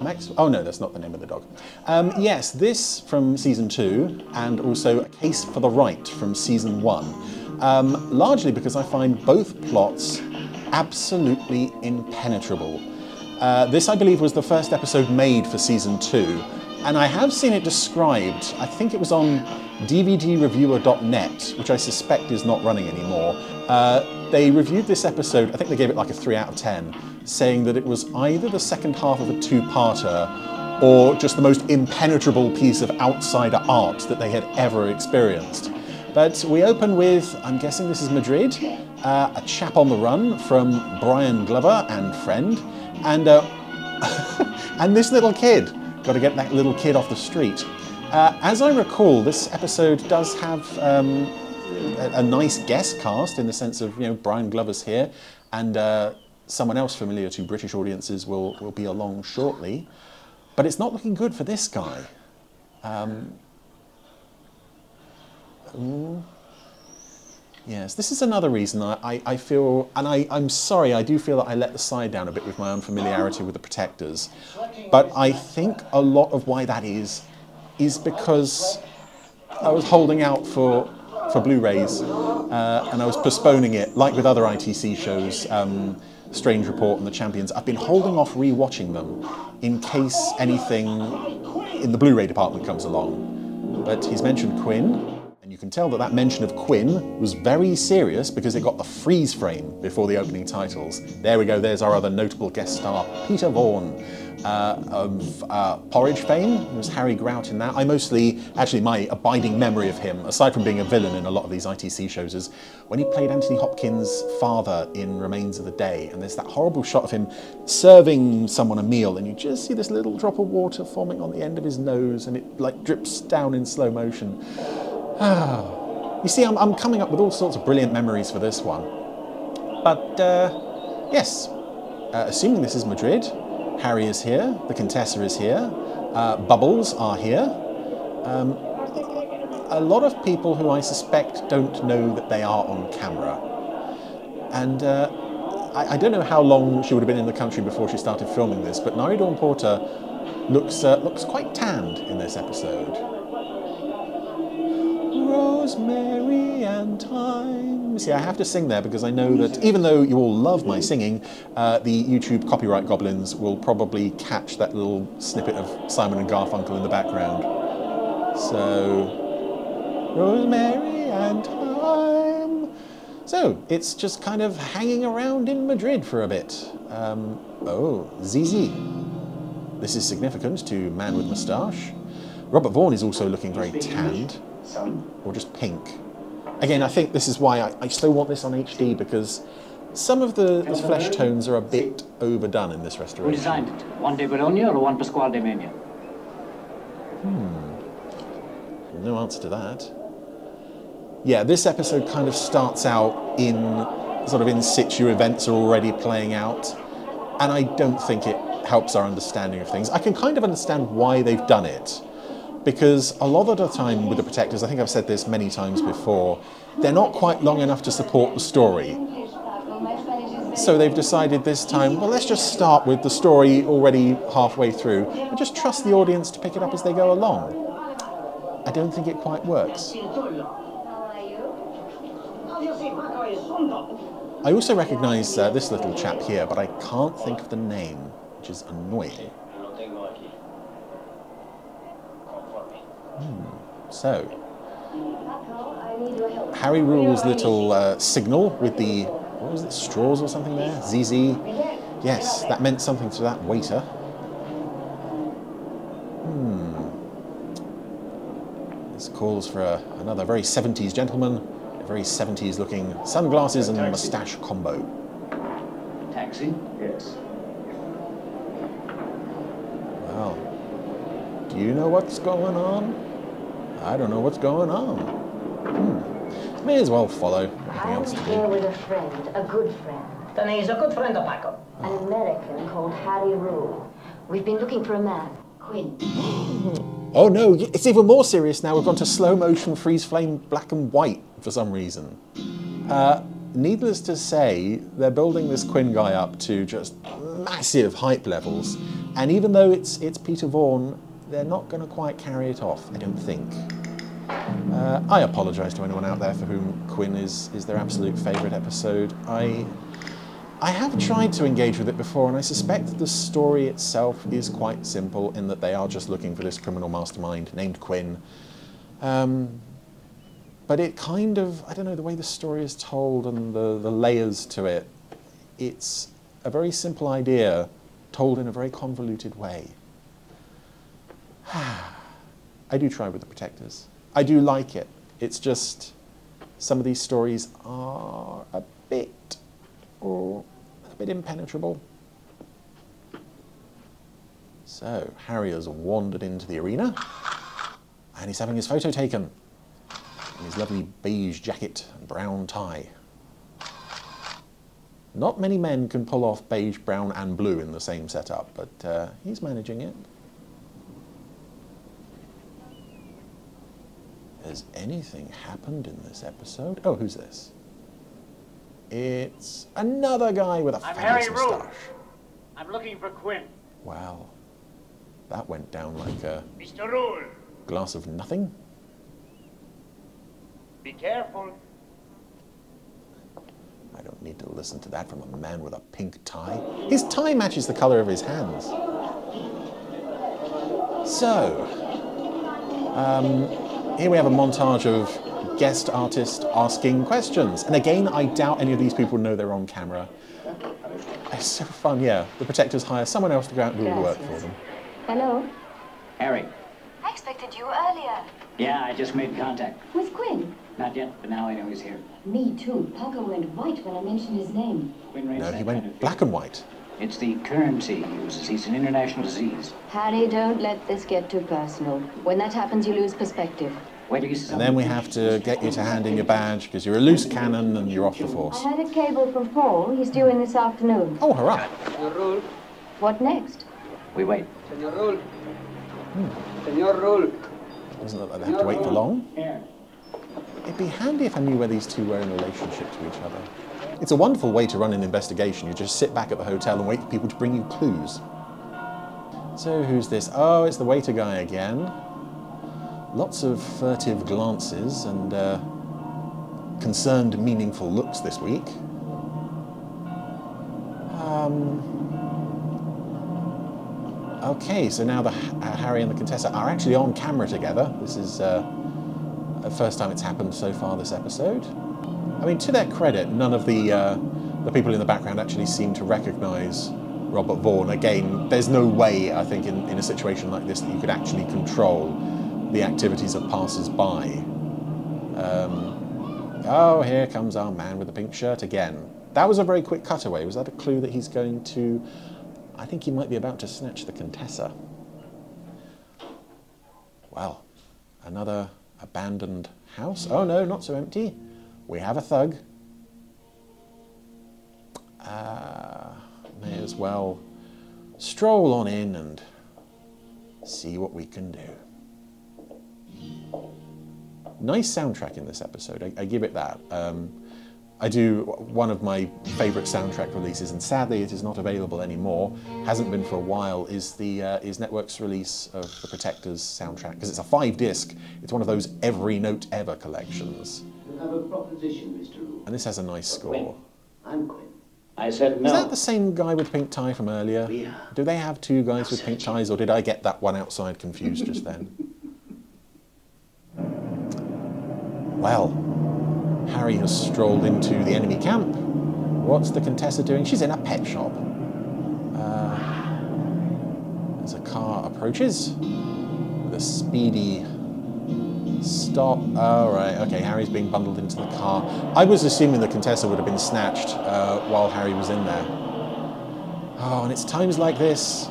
Speaker 9: Max? Oh no, that's not the name of the dog. Um, yes, this from season two, and also A Case for the Right from season one. Um, largely because I find both plots absolutely impenetrable. Uh, this, I believe, was the first episode made for season two, and I have seen it described. I think it was on DVDreviewer.net, which I suspect is not running anymore. Uh, they reviewed this episode, I think they gave it like a 3 out of 10, saying that it was either the second half of a two parter or just the most impenetrable piece of outsider art that they had ever experienced. But we open with, I'm guessing this is Madrid, uh, a chap on the run from Brian Glover and friend, and uh, [laughs] and this little kid. Got to get that little kid off the street. Uh, as I recall, this episode does have um, a, a nice guest cast in the sense of you know Brian Glover's here, and uh, someone else familiar to British audiences will will be along shortly. But it's not looking good for this guy. Um, Yes, this is another reason I, I, I feel, and I, I'm sorry, I do feel that I let the side down a bit with my unfamiliarity with the Protectors. But I think a lot of why that is, is because I was holding out for, for Blu rays uh, and I was postponing it, like with other ITC shows, um, Strange Report and The Champions. I've been holding off rewatching them in case anything in the Blu ray department comes along. But he's mentioned Quinn. You can tell that that mention of Quinn was very serious because it got the freeze frame before the opening titles. There we go, there's our other notable guest star, Peter Vaughan. Uh, of uh, Porridge fame, There was Harry Grout in that. I mostly, actually, my abiding memory of him, aside from being a villain in a lot of these ITC shows, is when he played Anthony Hopkins' father in Remains of the Day. And there's that horrible shot of him serving someone a meal, and you just see this little drop of water forming on the end of his nose, and it like drips down in slow motion. [sighs] you see, I'm, I'm coming up with all sorts of brilliant memories for this one. But uh, yes, uh, assuming this is Madrid, Harry is here, the Contessa is here, uh, Bubbles are here. Um, a lot of people who I suspect don't know that they are on camera. And uh, I, I don't know how long she would have been in the country before she started filming this, but Nyree Dawn Porter looks, uh, looks quite tanned in this episode. Rosemary and thyme. See, I have to sing there because I know that even though you all love my singing, uh, the YouTube copyright goblins will probably catch that little snippet of Simon and Garfunkel in the background. So, Rosemary and thyme. So, it's just kind of hanging around in Madrid for a bit. Um, oh, Zizi. This is significant to Man with Moustache. Robert Vaughn is also looking very tanned or just pink. Again, I think this is why I, I still want this on HD because some of the, the flesh tones are a bit overdone in this restoration.
Speaker 10: Who designed it? Juan de Bologna or Juan Pascual de Mena? Hmm.
Speaker 9: No answer to that. Yeah, this episode kind of starts out in sort of in situ events are already playing out, and I don't think it helps our understanding of things. I can kind of understand why they've done it, because a lot of the time with the Protectors, I think I've said this many times before, they're not quite long enough to support the story. So they've decided this time, well, let's just start with the story already halfway through and just trust the audience to pick it up as they go along. I don't think it quite works. I also recognise uh, this little chap here, but I can't think of the name, which is annoying. Hmm. So, Harry Rule's little uh, signal with the, what was it, straws or something there? ZZ. Yes, that meant something to that waiter. Hmm. This calls for a, another very 70s gentleman, a very 70s looking sunglasses and moustache combo.
Speaker 10: Taxi?
Speaker 8: Yes.
Speaker 9: Well, do you know what's going on? I don't know what's going on. Hmm. May as well follow. Nothing else to
Speaker 11: here
Speaker 9: do.
Speaker 11: with a friend, a good friend.
Speaker 8: Then he's a good friend of Paco.
Speaker 11: An American called Harry Rule. We've been looking for a man, Quinn. [gasps]
Speaker 9: Oh no, it's even more serious now. We've gone to slow motion freeze flame black and white for some reason. Uh, needless to say, they're building this Quinn guy up to just massive hype levels. And even though it's it's Peter Vaughan, they're not going to quite carry it off. I don't think. Uh, I apologise to anyone out there for whom Quinn is is their absolute favourite episode. I I have tried to engage with it before, and I suspect the story itself is quite simple in that they are just looking for this criminal mastermind named Quinn. Um, but it kind of, I don't know, the way the story is told and the, the layers to it, it's a very simple idea told in a very convoluted way. [sighs] I do try with the Protectors. I do like it. It's just some of these stories are a bit, or a bit impenetrable. So Harry has wandered into the arena, and he's having his photo taken in his lovely beige jacket and brown tie. Not many men can pull off beige, brown, and blue in the same setup, but uh, he's managing it. Has anything happened in this episode? Oh, who's this? It's another guy with a
Speaker 10: I'm Harry
Speaker 9: fabulous
Speaker 10: Rule.
Speaker 9: moustache.
Speaker 10: I'm looking for Quinn.
Speaker 9: Wow. That went down like a
Speaker 10: Mr. Rule,
Speaker 9: glass of nothing.
Speaker 10: be careful.
Speaker 9: I don't need to listen to that from a man with a pink tie. His tie matches the colour of his hands. So, um, here we have a montage of guest artists asking questions. And again, I doubt any of these people know they're on camera. It's so fun, yeah. The protectors hire someone else to go out and do all the work for them.
Speaker 11: Hello?
Speaker 10: Harry.
Speaker 11: I expected you earlier.
Speaker 10: Yeah, I just made contact.
Speaker 11: With Quinn?
Speaker 10: Not yet, but now I know he's here.
Speaker 11: Me too. Parker went white when I mentioned his name.
Speaker 10: Quinn
Speaker 9: No, he went black and white.
Speaker 10: It's the currency he uses. He's an international disease.
Speaker 11: Harry, don't let this get too personal. When that happens, you lose perspective.
Speaker 10: Wait till you see
Speaker 9: And then we have to get you to hand in your badge because you're a loose cannon and you're off the force.
Speaker 11: I had a cable from Paul. He's due in this afternoon.
Speaker 9: Oh, hurrah!
Speaker 11: What next?
Speaker 10: We wait.
Speaker 12: Senor Rule. Hmm. Senor Rule.
Speaker 9: Doesn't look like they have to wait for long. It'd be handy if I knew where these two were in relationship to each other. It's a wonderful way to run an investigation. You just sit back at the hotel and wait for people to bring you clues. So, who's this? Oh, it's the waiter guy again. Lots of furtive glances and uh, concerned, meaningful looks this week. Um, okay, so now the uh, Harry and the Contessa are actually on camera together. This is uh, the first time it's happened so far this episode. I mean, to their credit, none of the uh, the people in the background actually seem to recognise Robert Vaughn. Again, there's no way, I think, in, in a situation like this that you could actually control the activities of passers-by. Um, oh, here comes our man with the pink shirt again. That was a very quick cutaway. Was that a clue that he's going to? I think he might be about to snatch the Contessa. Well, another abandoned house. Oh no, not so empty. We have a thug. Uh, may as well stroll on in and see what we can do. Nice soundtrack in this episode, I, I give it that. Um, I do one of my favourite soundtrack releases, and sadly it is not available anymore. Hasn't been for a while. Is the uh, is Network's release of the Protectors soundtrack because it's a five disc. It's one of those every note ever collections,
Speaker 10: You have a proposition, Mr. Rule.
Speaker 9: and this has a nice score.
Speaker 10: I'm Quinn. I said no.
Speaker 9: Is that the same guy with pink tie from earlier?
Speaker 10: Yeah.
Speaker 9: Do they have two guys with pink ties, or did I get that one outside confused just then? Well, Harry has strolled into the enemy camp. What's the Contessa doing? She's in a pet shop. Uh, as a car approaches, with a speedy stop. Oh, right, okay, Harry's being bundled into the car. I was assuming the Contessa would have been snatched uh, while Harry was in there. Oh, and it's times like this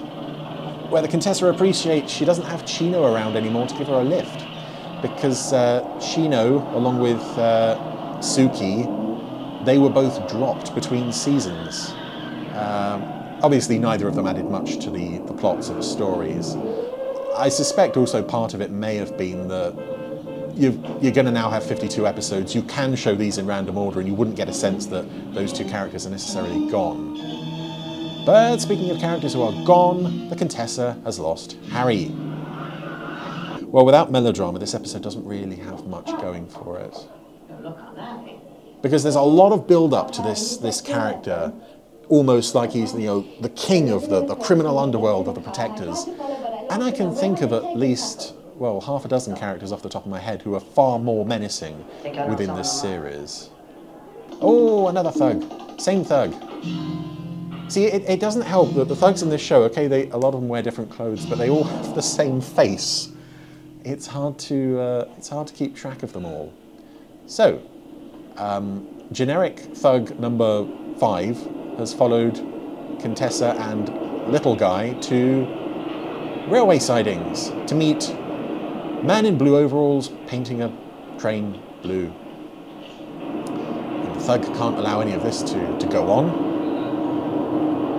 Speaker 9: where the Contessa appreciates she doesn't have Chino around anymore to give her a lift. Because uh, Chino, along with uh, Suki, they were both dropped between seasons. Um, obviously, neither of them added much to the, the plots of the stories. I suspect also part of it may have been that you've, you're going to now have 52 episodes. You can show these in random order, and you wouldn't get a sense that those two characters are necessarily gone. But speaking of characters who are gone, the Contessa has lost Harry. Well, without melodrama, this episode doesn't really have much going for it. Because there's a lot of build up to this, this character, almost like he's you know, the king of the, the criminal underworld of the Protectors. And I can think of at least, well, half a dozen characters off the top of my head who are far more menacing within this series. Oh, another thug. Same thug. See, it, it doesn't help that the thugs in this show, okay, they, a lot of them wear different clothes, but they all have the same face. It's hard to, uh, it's hard to keep track of them all. So, um, generic thug number five has followed Contessa and Little Guy to railway sidings to meet man in blue overalls painting a train blue. And the thug can't allow any of this to, to go on.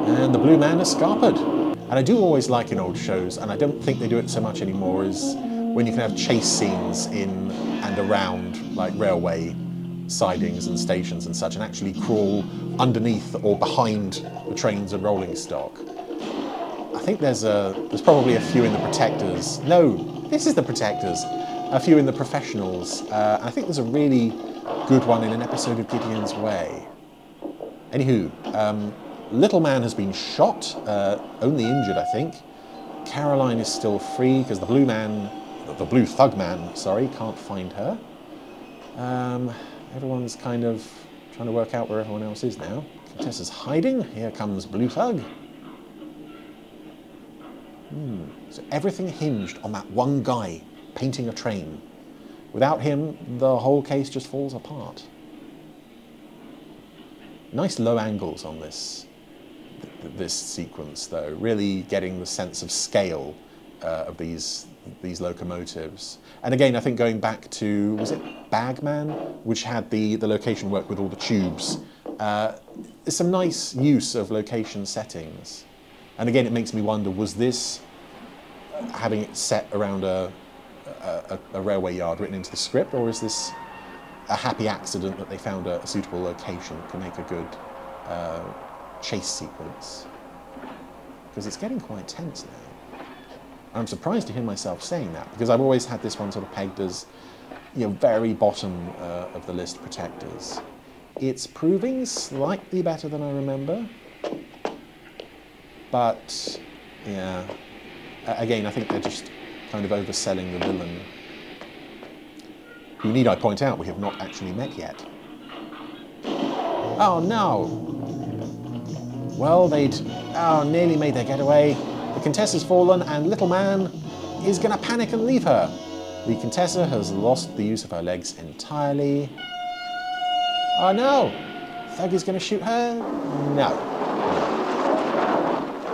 Speaker 9: And the blue man is scarpered. And I do always like in old shows, and I don't think they do it so much anymore, is when you can have chase scenes in and around like railway sidings and stations and such, and actually crawl underneath or behind the trains and rolling stock. I think there's a there's probably a few in the protectors. No, this is the protectors. A few in the professionals. Uh, I think there's a really good one in an episode of Gideon's Way. Anywho, um, Little Man has been shot, uh, only injured, I think. Caroline is still free because the blue man, the blue thug man, sorry, can't find her. Um, everyone's kind of trying to work out where everyone else is now. Contessa's hiding. Here comes Blue Thug. So everything hinged on that one guy painting a train. Without him, the whole case just falls apart. Nice low angles on this this sequence, though, really getting the sense of scale uh, of these these locomotives. And again, I think going back to was it Bagman, which had the the location work with all the tubes. Uh, some nice use of location settings. And again, it makes me wonder: was this having it set around a a, a railway yard written into the script, or is this a happy accident that they found a, a suitable location to make a good uh, chase sequence? Because it's getting quite tense now. I'm surprised to hear myself saying that because I've always had this one sort of pegged as, you know, very bottom uh, of the list protectors. It's proving slightly better than I remember, but yeah, again, I think they're just kind of overselling the villain, who need I point out we have not actually met yet. Oh no! Well, they'd oh, nearly made their getaway. The Contessa's fallen, and Little Man is to panic and leave her. The Contessa has lost the use of her legs entirely. Oh no! Thug is to shoot her? No.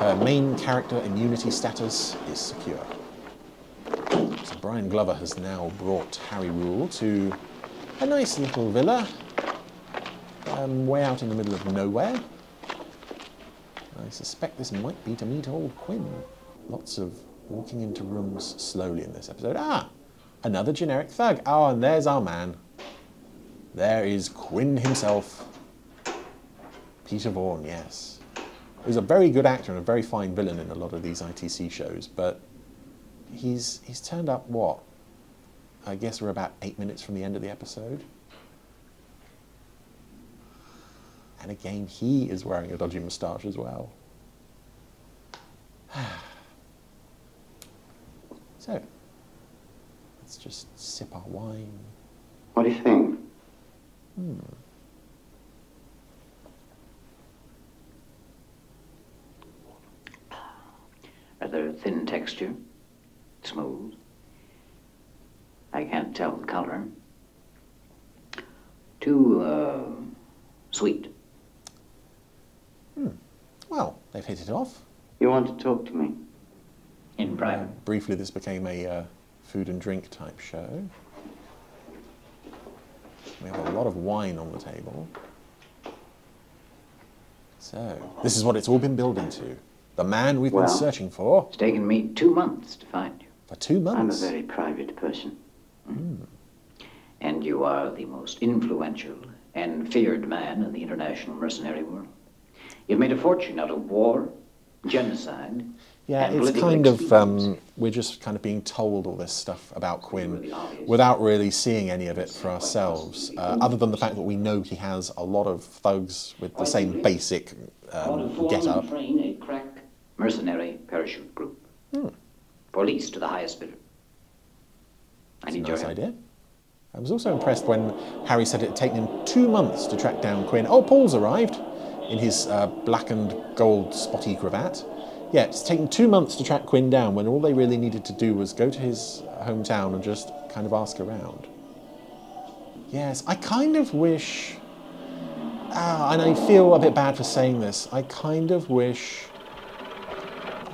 Speaker 9: Her main character immunity status is secure. So Brian Glover has now brought Harry Rule to a nice little villa, um, way out in the middle of nowhere. I suspect this might be to meet old Quinn. Lots of walking into rooms slowly in this episode. Ah, another generic thug. Oh, and there's our man. There is Quinn himself. Peter Vaughan, yes. He's a very good actor and a very fine villain in a lot of these ITC shows, but he's he's turned up what? I guess we're about eight minutes from the end of the episode. And again, he is wearing a dodgy moustache as well. [sighs] so, let's just sip our wine.
Speaker 13: What do you think?
Speaker 9: Hmm.
Speaker 10: Rather thin texture, smooth. I can't tell the color. Too uh, sweet.
Speaker 9: Well, they've hit it off.
Speaker 13: You want to talk to me?
Speaker 10: In private.
Speaker 9: Briefly, this became a uh, food and drink type show. We have a lot of wine on the table. So, this is what it's all been building to. The man we've
Speaker 10: Well,
Speaker 9: been searching for
Speaker 10: It's taken me two months to find you.
Speaker 9: for two months?
Speaker 10: I'm a very private person.
Speaker 9: Hmm.
Speaker 10: And you are the most influential and feared man in the international mercenary world. You've made a fortune out of war, genocide.
Speaker 9: Yeah, it's kind of um, we're just kind of being told all this stuff about Quinn without really seeing any of it for ourselves. Uh, other than the fact that we know he has a lot of thugs with the same basic
Speaker 10: I want to
Speaker 9: um,
Speaker 10: form
Speaker 9: get up.
Speaker 10: and train a crack mercenary parachute group.
Speaker 9: Hmm.
Speaker 10: Police to the highest bidder. I
Speaker 9: That's
Speaker 10: need your
Speaker 9: nice
Speaker 10: help.
Speaker 9: idea. I was also impressed when Harry said it had taken him two months to track down Quinn. Oh, Paul's arrived in his uh, black and gold spotty cravat. Yeah, it's taken two months to track Quinn down when all they really needed to do was go to his hometown and just kind of ask around. Yes, I kind of wish. Ah, and I feel a bit bad for saying this. I kind of wish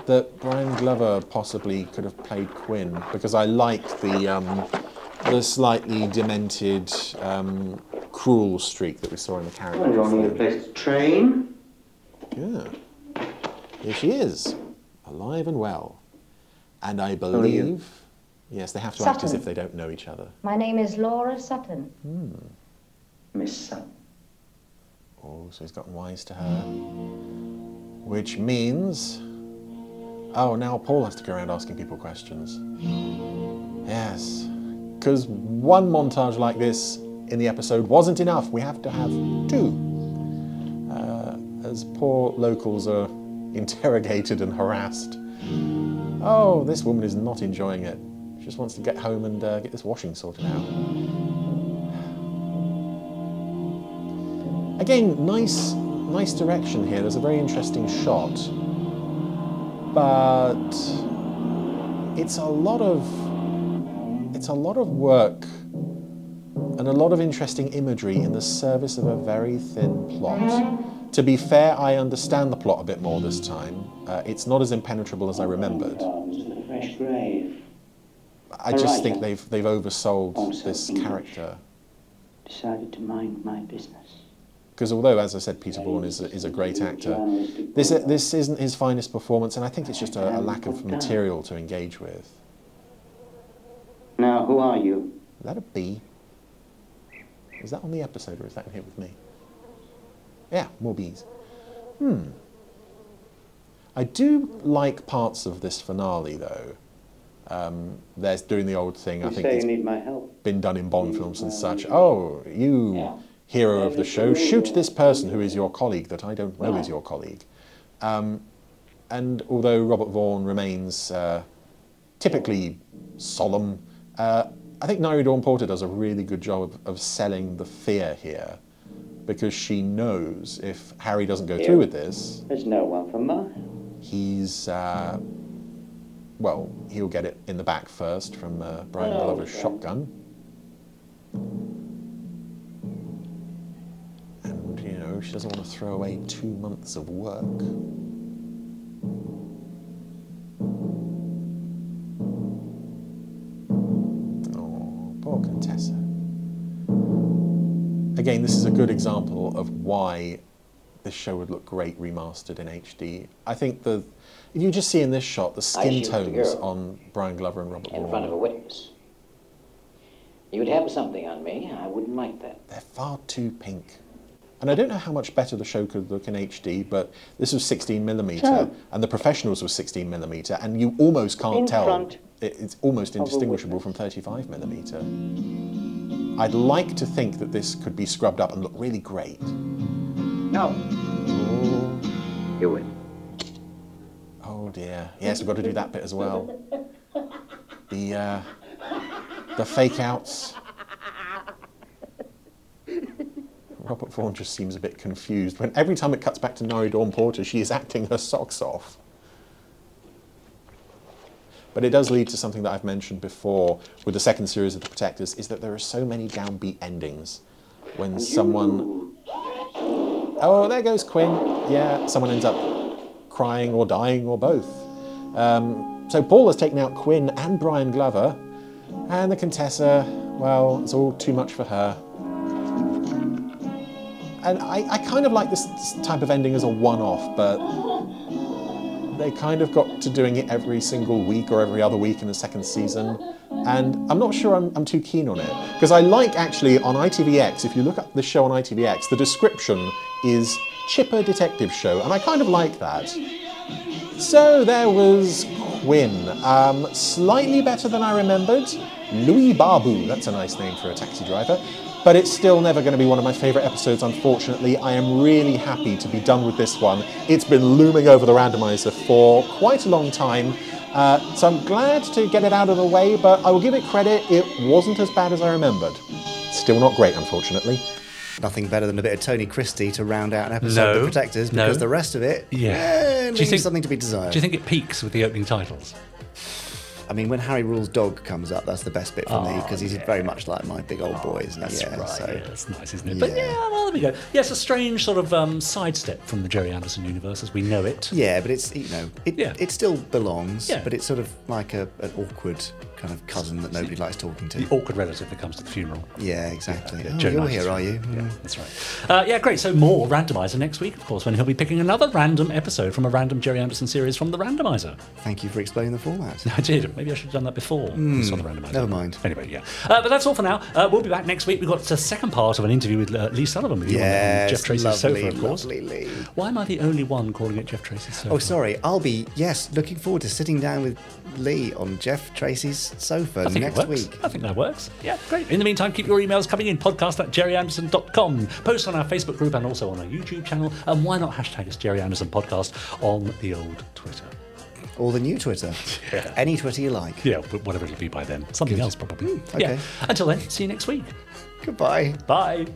Speaker 9: that Brian Glover possibly could have played Quinn because I like the um, the slightly demented, um, cruel streak that we saw in the character.
Speaker 13: Well, you only need a place to train.
Speaker 9: Yeah, here she is, alive and well, and I believe. Yes, they have to act as if they don't know each other.
Speaker 11: My name is Laura Sutton. Hmm.
Speaker 13: Miss Sutton.
Speaker 9: Oh, so he's gotten wise to her. Which means. Oh, now Paul has to go around asking people questions. Yes. Because one montage like this in the episode wasn't enough. We have to have two. Uh, as poor locals are interrogated and harassed. Oh, this woman is not enjoying it. She just wants to get home and uh, get this washing sorted out. Again, nice, nice direction here. There's a very interesting shot, but it's a lot of, it's a lot of work and a lot of interesting imagery in the service of a very thin plot. To be fair, I understand the plot a bit more this time. Uh, it's not as impenetrable as I remembered.
Speaker 10: A fresh grave.
Speaker 9: I just think they've they've oversold this character.
Speaker 10: Decided to mind my business.
Speaker 9: Because although, as I said, Peter Vaughan is a, is a great actor, this this isn't his finest performance, and I think it's just a, a lack of material to engage with.
Speaker 13: Now, who are you?
Speaker 9: Is that a B? Is that on the episode, or is that in here with me? Yeah, more bees. Hmm. I do like parts of this finale, though. Um, they're doing the old thing. I think it's
Speaker 13: you need my help.
Speaker 9: been done in Bond films and such. Oh, you hero of the show, shoot this person who is your colleague that I don't know is your colleague. Um, and although Robert Vaughn remains uh, typically solemn, uh, I think Nyree Dawn Porter does a really good job of, of selling the fear here because she knows if Harry doesn't go through with this,
Speaker 13: There's no one for mine.
Speaker 9: he's uh, well, he'll get it in the back first from uh, Brian
Speaker 13: Oh,
Speaker 9: Glover's
Speaker 13: okay.
Speaker 9: shotgun. Know, she doesn't want to throw away two months of work. Oh, poor Contessa. Again, this is a good example of why this show would look great remastered in HD. I think the if you just see in this shot the skin tones on Brian Glover and Robert
Speaker 10: In front of a witness. You would have something on me. I wouldn't like that.
Speaker 9: they're far too pink. And I don't know how much better the show could look in HD, but this was 16 millimeter,
Speaker 13: Sure.
Speaker 9: and the professionals was 16 millimeter, and you almost can't
Speaker 13: In
Speaker 9: tell.
Speaker 13: Front.
Speaker 9: It's almost indistinguishable from 35 millimeter. I'd like to think that this could be scrubbed up and look really great.
Speaker 10: No. You win.
Speaker 9: Oh dear. Yes, we've got to do that bit as well. [laughs] The uh, the fake outs. Robert Vaughn just seems a bit confused when every time it cuts back to Nyree Dawn Porter, she is acting her socks off. But it does lead to something that I've mentioned before with the second series of The Protectors, is that there are so many downbeat endings. When someone Oh, there goes Quinn. Yeah, someone ends up crying or dying or both. Um, so Paul has taken out Quinn and Brian Glover, and the Contessa, well, it's all too much for her. And I, I kind of like this type of ending as a one off, but they kind of got to doing it every single week or every other week in the second season. And I'm not sure I'm, I'm too keen on it. Because I like actually on ITVX, if you look up the show on ITVX, the description is chipper detective show, and I kind of like that. So there was Quinn. Um, slightly better than I remembered. Louis Barbu, that's a nice name for a taxi driver. But it's still never going to be one of my favourite episodes, unfortunately. I am really happy to be done with this one. It's been looming over the randomizer for quite a long time. Uh, so I'm glad to get it out of the way, but I will give it credit, it wasn't as bad as I remembered. Still not great, unfortunately.
Speaker 1: Nothing better than a bit of Tony Christie to round out an episode of The Protectors
Speaker 6: no.
Speaker 1: because the rest of it,
Speaker 6: Yeah.
Speaker 1: eh,
Speaker 6: Do you
Speaker 1: leaves
Speaker 6: think-
Speaker 1: something to be desired.
Speaker 6: Do you think it peaks with the opening titles?
Speaker 1: I mean, when Harry Rule's dog comes up, that's the best bit for me
Speaker 6: Oh,
Speaker 1: because he's very much like my big old boy, isn't he?
Speaker 6: That's
Speaker 1: yeah,
Speaker 6: right.
Speaker 1: so-
Speaker 6: yeah, that's nice, isn't it? But yeah, well, there we go. Yeah, it's a strange sort of um, sidestep from the Gerry Anderson universe as we know it.
Speaker 1: Yeah, but it's you know it it still belongs.
Speaker 6: Yeah.
Speaker 1: But it's sort of like a, an awkward kind of cousin that nobody likes talking to.
Speaker 6: The awkward relative that comes to the funeral.
Speaker 1: Yeah, exactly.
Speaker 6: Yeah,
Speaker 1: oh,
Speaker 6: Joe
Speaker 1: you're
Speaker 6: Knight
Speaker 1: here, are you?
Speaker 6: Yeah,
Speaker 1: Mm.
Speaker 6: that's right. Uh, yeah, great. So more randomizer next week, of course, when he'll be picking another random episode from a random Gerry Anderson series from the randomizer.
Speaker 1: Thank you for explaining the format. [laughs]
Speaker 6: I did. Maybe I should have done that before.
Speaker 1: Hmm,
Speaker 6: we saw the randomizer.
Speaker 1: never mind.
Speaker 6: Anyway, yeah. Uh, but that's all for now. Uh, we'll be back next week. We've got the second part of an interview with uh, Lee Sullivan with you on- on
Speaker 1: Yes,
Speaker 6: Jeff Tracy's
Speaker 1: lovely,
Speaker 6: sofa, of course.
Speaker 1: lovely Lee.
Speaker 6: Why am I the only one calling it Jeff Tracy's sofa?
Speaker 1: Oh, sorry. I'll be yes, looking forward to sitting down with Lee on Jeff Tracy's sofa next week.
Speaker 6: I think that works. Yeah, great. In the meantime, keep your emails coming in. Podcast at gerryanderson.com. Post on our Facebook group and also on our YouTube channel. And why not hashtag us Gerry Anderson Podcast on the old Twitter?
Speaker 1: Or the new Twitter. [laughs] Yeah. Any Twitter you like.
Speaker 6: Yeah, but whatever it'll be by then. Something
Speaker 1: Good.
Speaker 6: else, probably.
Speaker 1: Mm, okay.
Speaker 6: Yeah. Until then, see you next week.
Speaker 1: Goodbye.
Speaker 6: Bye.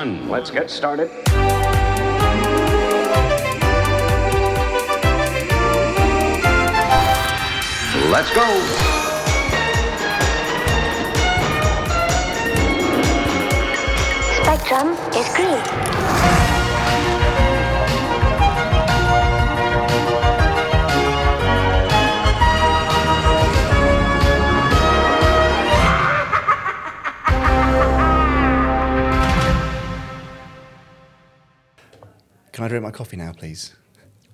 Speaker 3: One.
Speaker 7: Let's get started.
Speaker 3: Let's go.
Speaker 11: Spectrum is green.
Speaker 1: Can I drink my coffee now, please?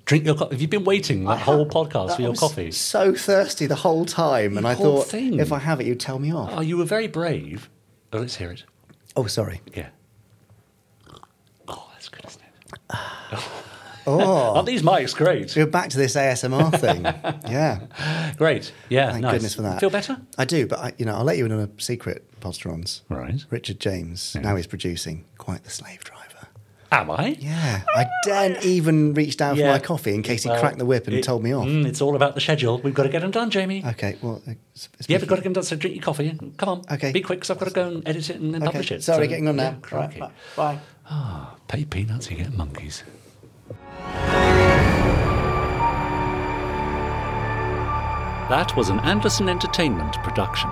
Speaker 6: Drink your coffee. Have you been waiting that whole podcast for
Speaker 1: I
Speaker 6: your
Speaker 1: was
Speaker 6: coffee?
Speaker 1: So thirsty the whole time, and
Speaker 6: The
Speaker 1: I thought
Speaker 6: thing.
Speaker 1: if I have it, you'd tell me off.
Speaker 6: Oh, you were very brave. Oh, let's hear it.
Speaker 1: Oh, sorry.
Speaker 6: Yeah. Oh, that's good, isn't it? [sighs]
Speaker 1: Oh, [laughs]
Speaker 6: Aren't these mics great?
Speaker 1: we're back to this ASMR [laughs] thing. yeah,
Speaker 6: Great. Yeah,
Speaker 1: thank
Speaker 6: nice.
Speaker 1: goodness for that.
Speaker 6: Feel better?
Speaker 1: I do, but I, you know, I'll let you in on a secret, Podsterons.
Speaker 6: Right.
Speaker 1: Richard James now he's producing quite the slave driver.
Speaker 6: Am I?
Speaker 1: Yeah, I daren't even reach down
Speaker 6: Yeah.
Speaker 1: for my coffee in case he
Speaker 6: Well,
Speaker 1: cracked the whip and
Speaker 6: it-
Speaker 1: told me off.
Speaker 6: Mm, it's all about the schedule. We've got to get them done, Jamie.
Speaker 1: Okay, well, it's, it's
Speaker 6: Yeah, we've got to get them done. So drink your coffee. Come on.
Speaker 1: Okay.
Speaker 6: Be quick, because I've got to go and edit it and then
Speaker 1: Okay,
Speaker 6: publish it.
Speaker 1: sorry,
Speaker 6: So,
Speaker 1: getting on now.
Speaker 6: yeah, crikey.
Speaker 1: Right, bye.
Speaker 6: Ah, pay peanuts, you get monkeys. That was an Anderson Entertainment production.